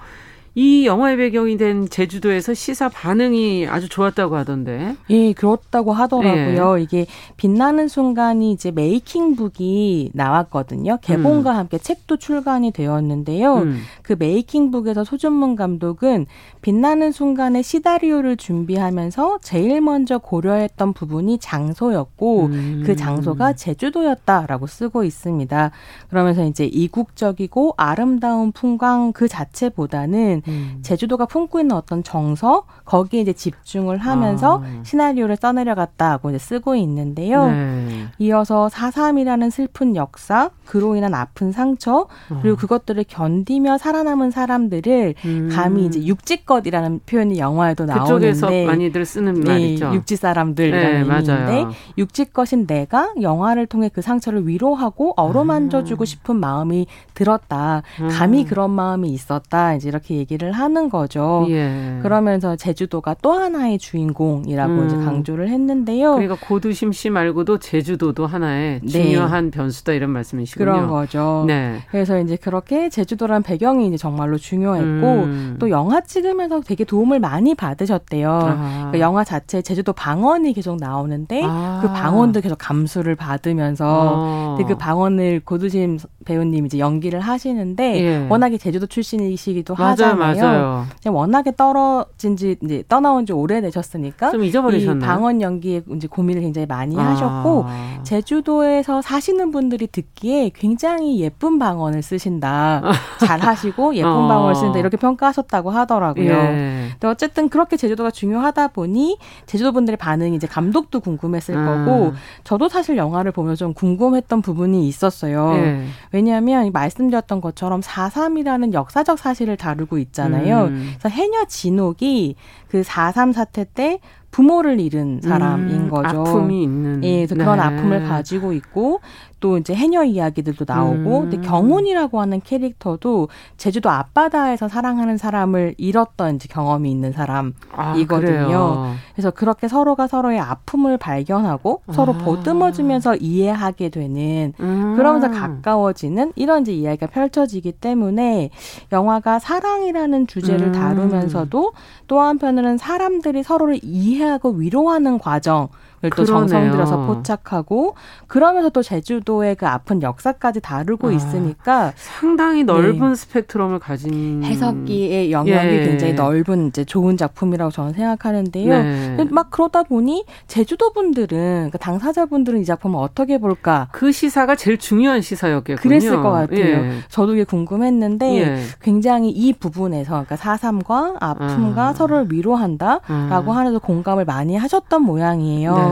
이 영화의 배경이 된 제주도에서 시사 반응이 아주 좋았다고 하던데. 예, 그렇다고 하더라고요. 예. 이게 빛나는 순간이 이제 메이킹북이 나왔거든요. 개봉과 음. 함께 책도 출간이 되었는데요. 음. 그 메이킹북에서 소준문 감독은 빛나는 순간에 시다리오를 준비하면서 제일 먼저 고려했던 부분이 장소였고 음. 그 장소가 제주도였다라고 쓰고 있습니다. 그러면서 이제 이국적이고 아름다운 풍광 그 자체보다는 음. 제주도가 품고 있는 어떤 정서 거기에 이제 집중을 하면서 아. 시나리오를 써내려갔다고 이제 쓰고 있는데요. 네. 이어서 4.3이라는 슬픈 역사, 그로 인한 아픈 상처, 그리고 어. 그것들을 견디며 살아남은 사람들을 음. 감히 이제 육지껏이라는 표현이 영화에도 나오는데 그쪽에서 많이들 쓰는 네, 말이죠. 육지 사람들이라는 네, 의미인데 육지껏인 내가 영화를 통해 그 상처를 위로하고 어루만져주고 아. 싶은 마음이 들었다. 감히 음. 그런 마음이 있었다. 이제 이렇게 얘기를 하는 거죠. 예. 그러면서 제주도가 또 하나의 주인공이라고 음. 이제 강조를 했는데요. 그러니까 고두심 씨 말고도 제주도도 하나의 네. 중요한 네. 변수다 이런 말씀이시군요. 그런 거죠. 네. 그래서 이제 그렇게 제주도란 배경이 이제 정말로 중요했고 음. 또 영화 찍으면서 되게 도움을 많이 받으셨대요. 아. 그러니까 영화 자체 제주도 방언이 계속 나오는데 아. 그 방언도 계속 감수를 받으면서 아. 그 방언을 고두심 배우님 이제 연기를 하시는데 예. 워낙에 제주도 출신이시기도 맞아요, 하잖아요. 맞아요. 워낙에 떨어진 지 이제 떠나온 지 오래되셨으니까 좀 잊어버리셨나요? 방언 연기에 이제 고민을 굉장히 많이 아. 하셨고 제주도에서 사시는 분들이 듣기에 굉장히 예쁜 방언을 쓰신다. 잘 하시고 예쁜 어. 방언을 쓰는다 이렇게 평가하셨다고 하더라고요. 예. 근데 어쨌든 그렇게 제주도가 중요하다 보니 제주도 분들의 반응이 이제 감독도 궁금했을 음. 거고 저도 사실 영화를 보면 좀 궁금했던 부분이 있었어요. 예. 왜냐하면 말씀드렸던 것처럼 4.3이라는 역사적 사실을 다루고 있잖아요. 음. 그래서 해녀 진옥이 그 4.3 사태 때 부모를 잃은 사람인 음, 거죠. 아픔이 있는. 예, 그래서 네. 그런 아픔을 가지고 있고 또 이제 해녀 이야기들도 나오고 음. 근데 경훈이라고 하는 캐릭터도 제주도 앞바다에서 사랑하는 사람을 잃었던 이제 경험이 있는 사람이거든요. 아, 그래서 그렇게 서로가 서로의 아픔을 발견하고 아. 서로 보듬어주면서 이해하게 되는 음. 그러면서 가까워지는 이런 이제 이야기가 펼쳐지기 때문에 영화가 사랑이라는 주제를 음. 다루면서도 또 한편으로는 사람들이 서로를 이해하고 위로하는 과정 또 정성 들여서 포착하고 그러면서 또 제주도의 그 아픈 역사까지 다루고 아, 있으니까 상당히 넓은 네. 스펙트럼을 가진 해석기의 영역이 예. 굉장히 넓은 이제 좋은 작품이라고 저는 생각하는데요. 네. 막 그러다 보니 제주도 분들은 그러니까 당사자분들은 이 작품을 어떻게 볼까? 그 시사가 제일 중요한 시사였겠군요. 그랬을 것 같아요. 예. 저도 이게 궁금했는데 예. 굉장히 이 부분에서 그러니까 사삼과 아픔과 아. 서로를 위로한다라고 아. 하면서 공감을 많이 하셨던 모양이에요. 네.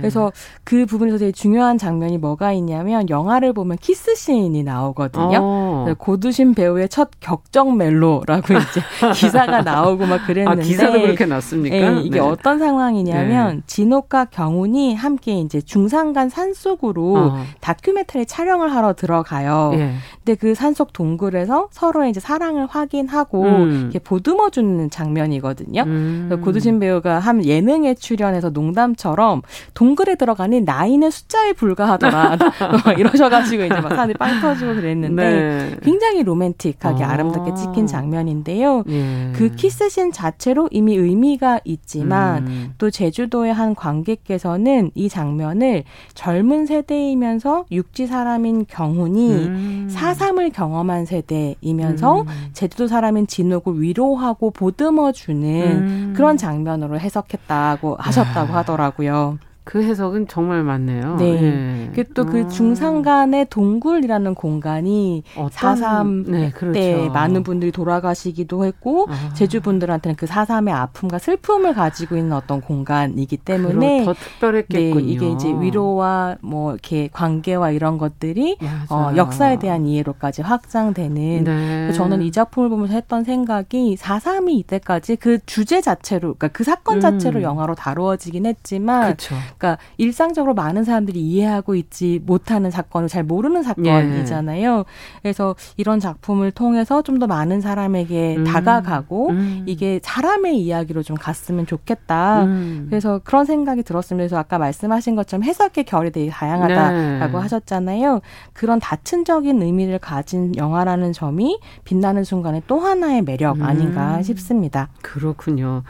그래서 그 부분에서 되게 중요한 장면이 뭐가 있냐면 영화를 보면 키스 씬이 나오거든요. 어. 고두신 배우의 첫 격정 멜로라고 이제 기사가 나오고 막 그랬는데 아, 기사도 그렇게 났습니까? 네, 이게 네. 어떤 상황이냐면 네. 진옥과 경훈이 함께 이제 중산간 산속으로 어. 다큐멘터리 촬영을 하러 들어가요. 예. 근데 그 산속 동굴에서 서로의 이제 사랑을 확인하고 음. 이렇게 보듬어 주는 장면이거든요. 음. 고두신 배우가 한 예능에 출연해서 농담처럼 것처럼 동굴에 들어가니 나이는 숫자에 불과하더라. 이러셔가지고 이제 막 사람들이 빵 터지고 그랬는데 네. 굉장히 로맨틱하게 아. 름답게 찍힌 장면인데요. 예. 그 키스신 자체로 이미 의미가 있지만 음. 또 제주도의 한 관객께서는 이 장면을 젊은 세대이면서 육지 사람인 경훈이 음. 사삼을 경험한 세대이면서 음. 제주도 사람인 진옥을 위로하고 보듬어주는 음. 그런 장면으로 해석했다고 하셨다고 하더라고요. 그 해석은 정말 맞네요. 네. 예. 또그 아. 중산간의 동굴이라는 공간이 사삼 네, 그렇죠. 때 많은 분들이 돌아가시기도 했고 아. 제주 분들한테는 그 사삼의 아픔과 슬픔을 가지고 있는 어떤 공간이기 때문에 더 특별했겠군요. 네, 이게 이제 위로와 뭐 이렇게 관계와 이런 것들이 어, 역사에 대한 이해로까지 확장되는. 네. 저는 이 작품을 보면서 했던 생각이 사삼이 이때까지 그 주제 자체로, 그러니까 그 사건 자체로 음. 영화로 다루어지긴 했지만. 그쵸. 그러니까 일상적으로 많은 사람들이 이해하고 있지 못하는 사건을 잘 모르는 사건이잖아요. 예. 그래서 이런 작품을 통해서 좀 더 많은 사람에게 음. 다가가고 음. 이게 사람의 이야기로 좀 갔으면 좋겠다. 음. 그래서 그런 생각이 들었습니다. 그래서 아까 말씀하신 것처럼 해석의 결이 되게 다양하다라고 네. 하셨잖아요. 그런 다층적인 의미를 가진 영화라는 점이 빛나는 순간에 또 하나의 매력 아닌가 음. 싶습니다. 그렇군요.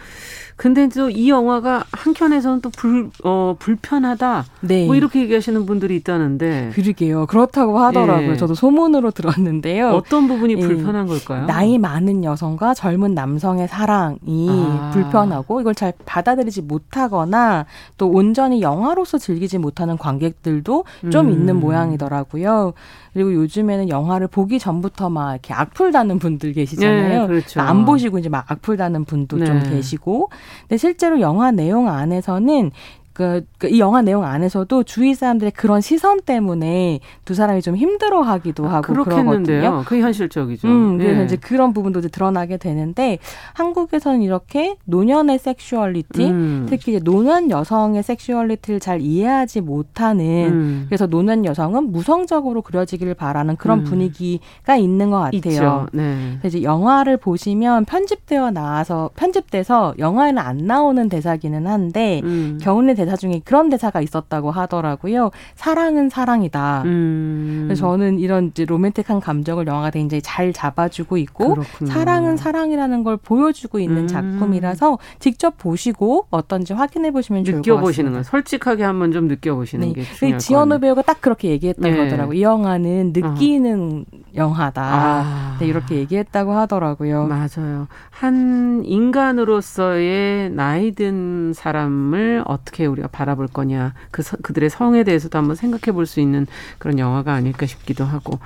근데 또 이 영화가 한켠에서는 또 불, 어, 불편하다. 네. 뭐 이렇게 얘기하시는 분들이 있다는데. 그러게요. 그렇다고 하더라고요. 예. 저도 소문으로 들었는데요. 어떤 부분이 예. 불편한 걸까요? 나이 많은 여성과 젊은 남성의 사랑이 아. 불편하고 이걸 잘 받아들이지 못하거나 또 온전히 영화로서 즐기지 못하는 관객들도 좀 음. 있는 모양이더라고요. 그리고 요즘에는 영화를 보기 전부터 막 이렇게 악플 다는 분들 계시잖아요. 네, 그렇죠. 안 보시고 이제 막 악플 다는 분도 네. 좀 계시고. 근데 실제로 영화 내용 안에서는 그, 그, 이 영화 내용 안에서도 주위 사람들의 그런 시선 때문에 두 사람이 좀 힘들어하기도 아, 하고 그러거든요. 그게 현실적이죠. 음, 그래서 예. 이제 그런 부분도 이제 드러나게 되는데 한국에서는 이렇게 노년의 섹슈얼리티, 음. 특히 이제 노년 여성의 섹슈얼리티를 잘 이해하지 못하는 음. 그래서 노년 여성은 무성적으로 그려지기를 바라는 그런 음. 분위기가 있는 것 같아요. 네. 이제 영화를 보시면 편집되어 나와서 편집돼서 영화에는 안 나오는 대사기는 한데 음. 겨울의 대사 대사 중에 그런 대사가 있었다고 하더라고요. 사랑은 사랑이다. 음. 그래서 저는 이런 이제 로맨틱한 감정을 영화가 굉장히 잘 잡아주고 있고 그렇군요. 사랑은 사랑이라는 걸 보여주고 있는 음. 작품이라서 직접 보시고 어떤지 확인해 보시면 좋을 것 같습니다. 느껴보시는 거 솔직하게 한번 좀 느껴보시는 네. 게 중요할 지현우 배우가 딱 그렇게 얘기했던 네. 거더라고요. 이 영화는 느끼는 어. 영화다. 아. 네, 이렇게 얘기했다고 하더라고요. 맞아요. 한 인간으로서의 나이 든 사람을 어떻게 우리 우리가 바라볼 거냐 그 그들의 성에 대해서도 한번 생각해 볼 수 있는 그런 영화가 아닐까 싶기도 하고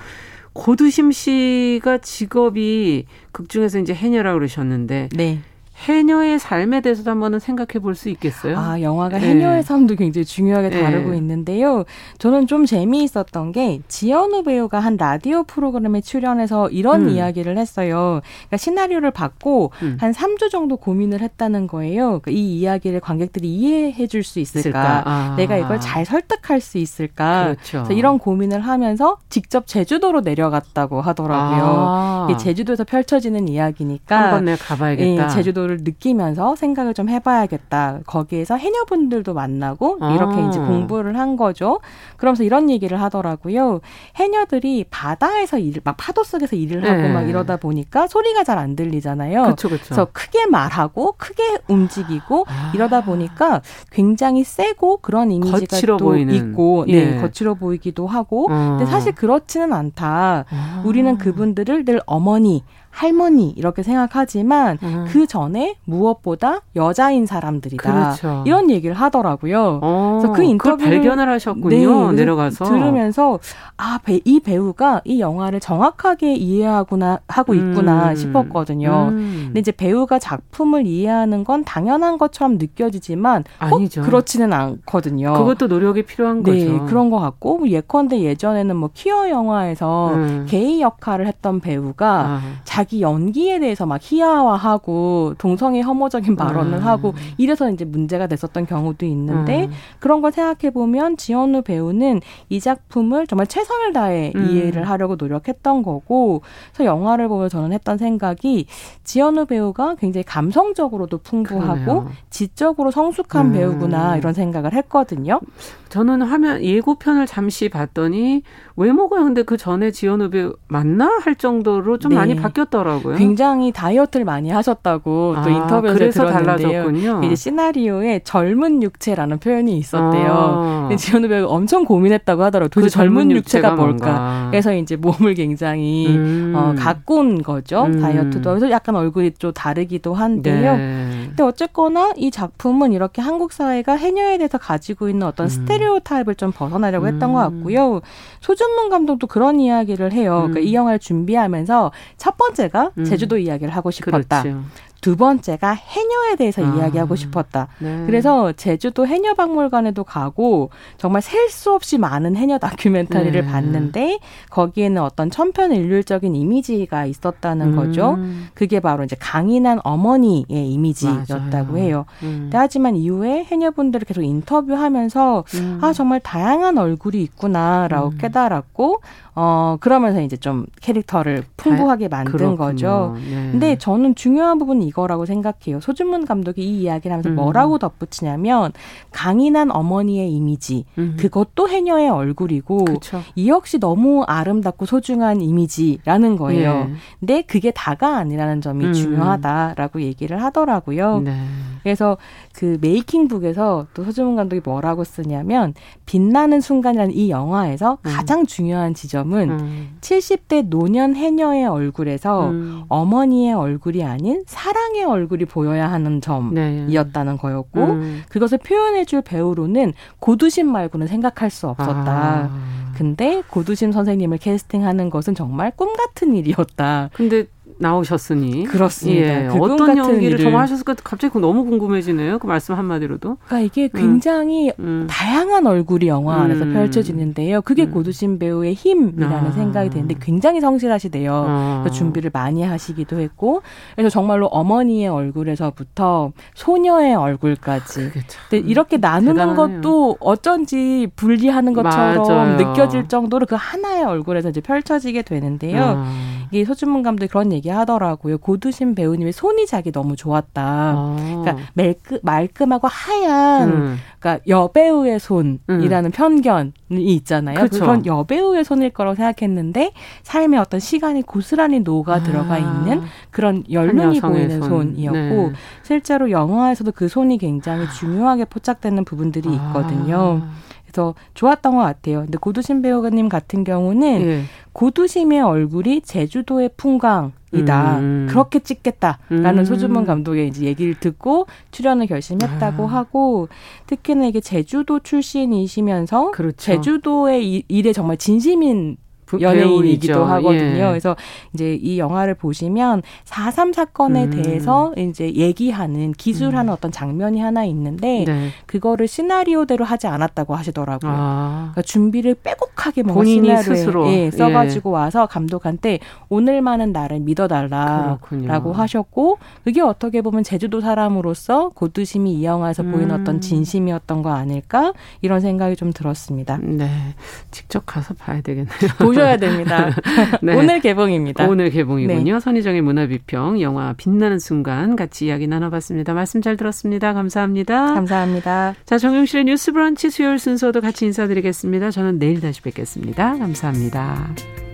고두심 씨가 직업이 극 중에서 이제 해녀라 그러셨는데 네. 해녀의 삶에 대해서도 한번은 생각해 볼 수 있겠어요? 아, 영화가 네. 해녀의 삶도 굉장히 중요하게 네. 다루고 네. 있는데요. 저는 좀 재미있었던 게 지연우 배우가 한 라디오 프로그램에 출연해서 이런 음. 이야기를 했어요. 그러니까 시나리오를 받고 음. 한 3주 정도 고민을 했다는 거예요. 그러니까 이 이야기를 관객들이 이해해 줄 수 있을까? 아. 내가 이걸 잘 설득할 수 있을까? 그렇죠. 이런 고민을 하면서 직접 제주도로 내려갔다고 하더라고요. 아. 제주도에서 펼쳐지는 이야기니까 한번 내가 가봐야겠다. 예, 제주도 정도를 느끼면서 생각을 좀 해봐야겠다. 거기에서 해녀분들도 만나고 이렇게 아. 이제 공부를 한 거죠. 그러면서 이런 얘기를 하더라고요. 해녀들이 바다에서 일, 막 파도 속에서 일을 하고 네. 막 이러다 보니까 소리가 잘 안 들리잖아요. 그쵸, 그쵸. 그래서 크게 말하고 크게 움직이고 아. 이러다 보니까 굉장히 세고 그런 이미지가 또 보이는. 있고, 네, 네, 거칠어 보이기도 하고. 어. 근데 사실 그렇지는 않다. 아. 우리는 그분들을 늘 어머니, 할머니 이렇게 생각하지만 음. 그 전에 무엇보다 여자인 사람들이다 그렇죠. 이런 얘기를 하더라고요. 어, 그래서 그 인터뷰 발견을 하셨군요. 네, 내려가서 들으면서 아이 배우가 이 영화를 정확하게 이해하구나 하고 있구나 음. 싶었거든요. 음. 근데 이제 배우가 작품을 이해하는 건 당연한 것처럼 느껴지지만 아니죠. 그렇지는 않거든요. 그것도 노력이 필요한 네, 거죠. 그런 것 같고 뭐 예컨대 예전에는 뭐 퀴어 영화에서 음. 게이 역할을 했던 배우가 아. 자기 연기에 대해서 막 희화화하고 동성애 혐오적인 발언을 음. 하고 이래서 이제 문제가 됐었던 경우도 있는데 음. 그런 걸 생각해 보면 지현우 배우는 이 작품을 정말 최선을 다해 음. 이해를 하려고 노력했던 거고 그래서 영화를 보면 저는 했던 생각이 지현우 배우가 굉장히 감성적으로도 풍부하고 그러네요. 지적으로 성숙한 음. 배우구나 이런 생각을 했거든요. 저는 화면 예고편을 잠시 봤더니 외모가 근데 그 전에 지현우 배우 맞나 할 정도로 좀 네. 많이 바뀌었 더라고요. 굉장히 다이어트를 많이 하셨다고 또 아, 인터뷰에서 들었는데요. 달라졌군요. 이제 시나리오에 젊은 육체라는 표현이 있었대요. 아. 근데 지현우 배우가 엄청 고민했다고 하더라고요. 도대체 그 젊은, 젊은 육체가, 육체가 뭘까? 그래서 이제 몸을 굉장히 음. 어, 가꾼 거죠. 음. 다이어트도. 그래서 약간 얼굴이 좀 다르기도 한데요. 네. 근데 어쨌거나 이 작품은 이렇게 한국 사회가 해녀에 대해서 가지고 있는 어떤 음. 스테레오 타입을 좀 벗어나려고 했던 것 음. 같고요. 소준문 감독도 그런 이야기를 해요. 그러니까 이 음. 영화를 준비하면서 첫 번째가 음. 제주도 이야기를 하고 싶었다. 그렇죠. 두 번째가 해녀에 대해서 아, 이야기하고 싶었다. 네. 그래서 제주도 해녀 박물관에도 가고 정말 셀 수 없이 많은 해녀 다큐멘터리를 네. 봤는데 거기에는 어떤 천편일률적인 이미지가 있었다는 음. 거죠. 그게 바로 이제 강인한 어머니의 이미지였다고 맞아요. 해요. 음. 하지만 이후에 해녀분들을 계속 인터뷰하면,서 음. 아 정말 다양한 얼굴이 있구나라고 음. 깨달았고 어, 그러면서 이제 좀 캐릭터를 풍부하게 만든 그렇군요. 거죠. 네. 근데 저는 중요한 부분은 이거라고 생각해요. 소준문 감독이 이 이야기를 하면서 음. 뭐라고 덧붙이냐면 강인한 어머니의 이미지, 음. 그것도 해녀의 얼굴이고 그쵸. 이 역시 너무 아름답고 소중한 이미지라는 거예요. 네. 근데 그게 다가 아니라는 점이 음. 중요하다라고 얘기를 하더라고요. 네. 그래서 그 메이킹북에서 또 서주문 감독이 뭐라고 쓰냐면 빛나는 순간이라는 이 영화에서 음. 가장 중요한 지점 은 음. 70대 노년 해녀의 얼굴에서 음. 어머니의 얼굴이 아닌 사랑의 얼굴이 보여야 하는 점이었다는 거였고 음. 그것을 표현해줄 배우로는 고두심 말고는 생각할 수 없었다. 아. 근데 고두심 선생님을 캐스팅하는 것은 정말 꿈 같은 일이었다. 근데 나오셨으니 그렇습니다. 예. 그 어떤 연기를 정말 하셨을까 갑자기 너무 궁금해지네요. 그 말씀 한마디로도. 그러니까 이게 음. 굉장히 음. 다양한 얼굴이 영화 안에서 음. 펼쳐지는데요. 그게 음. 고두심 배우의 힘이라는 아. 생각이 드는데 굉장히 성실하시대요. 아. 준비를 많이 하시기도 했고 그래서 정말로 어머니의 얼굴에서부터 소녀의 얼굴까지 근데 이렇게 나누는 대단하네요. 것도 어쩐지 분리하는 것처럼 맞아요. 느껴질 정도로 그 하나의 얼굴에서 이제 펼쳐지게 되는데요. 아. 이게 서준문 감독이 그런 얘기 하더라고요. 고두심 배우님의 손이 자기 너무 좋았다. 아. 그러니까 말끔, 말끔하고 하얀 음. 그러니까 여배우의 손이라는 음. 편견이 있잖아요. 그쵸. 그런 여배우의 손일 거라고 생각했는데 삶의 어떤 시간이 고스란히 녹아 아. 들어가 있는 그런 연륜이 보이는 손. 이었고 네. 실제로 영화에서도 그 손이 굉장히 중요하게 포착되는 부분들이 있거든요. 아. 그래서 좋았던 것 같아요. 근데 고두심 배우님 같은 경우는 예. 고두심의 얼굴이 제주도의 풍광 이다. 음. 그렇게 찍겠다라는 음. 소주문 감독의 이제 얘기를 듣고 출연을 결심했다고 아. 하고 특히나 이게 제주도 출신이시면서 그렇죠. 제주도의 일에 정말 진심인 연예인이기도 배우이죠. 하거든요. 예. 그래서 이제 이 영화를 보시면 4.3 사건에 음. 대해서 이제 얘기하는 기술하는 음. 어떤 장면이 하나 있는데 네. 그거를 시나리오대로 하지 않았다고 하시더라고요. 아. 그러니까 준비를 빼곡하게 뭔가 시나리오에 스스로. 예, 써가지고 예. 와서 감독한테 오늘만은 나를 믿어달라라고 하셨고 그게 어떻게 보면 제주도 사람으로서 고두심이 이 영화에서 음. 보이는 어떤 진심이었던 거 아닐까 이런 생각이 좀 들었습니다. 네, 직접 가서 봐야 되겠네요. 보셔야 됩니다. 네. 오늘 개봉입니다. 오늘 개봉이군요. 네. 선희정의 문화비평 영화 빛나는 순간 같이 이야기 나눠봤습니다. 말씀 잘 들었습니다. 감사합니다. 감사합니다. 자, 정용실의 뉴스 브런치 수요일 순서도 같이 인사드리겠습니다. 저는 내일 다시 뵙겠습니다. 감사합니다.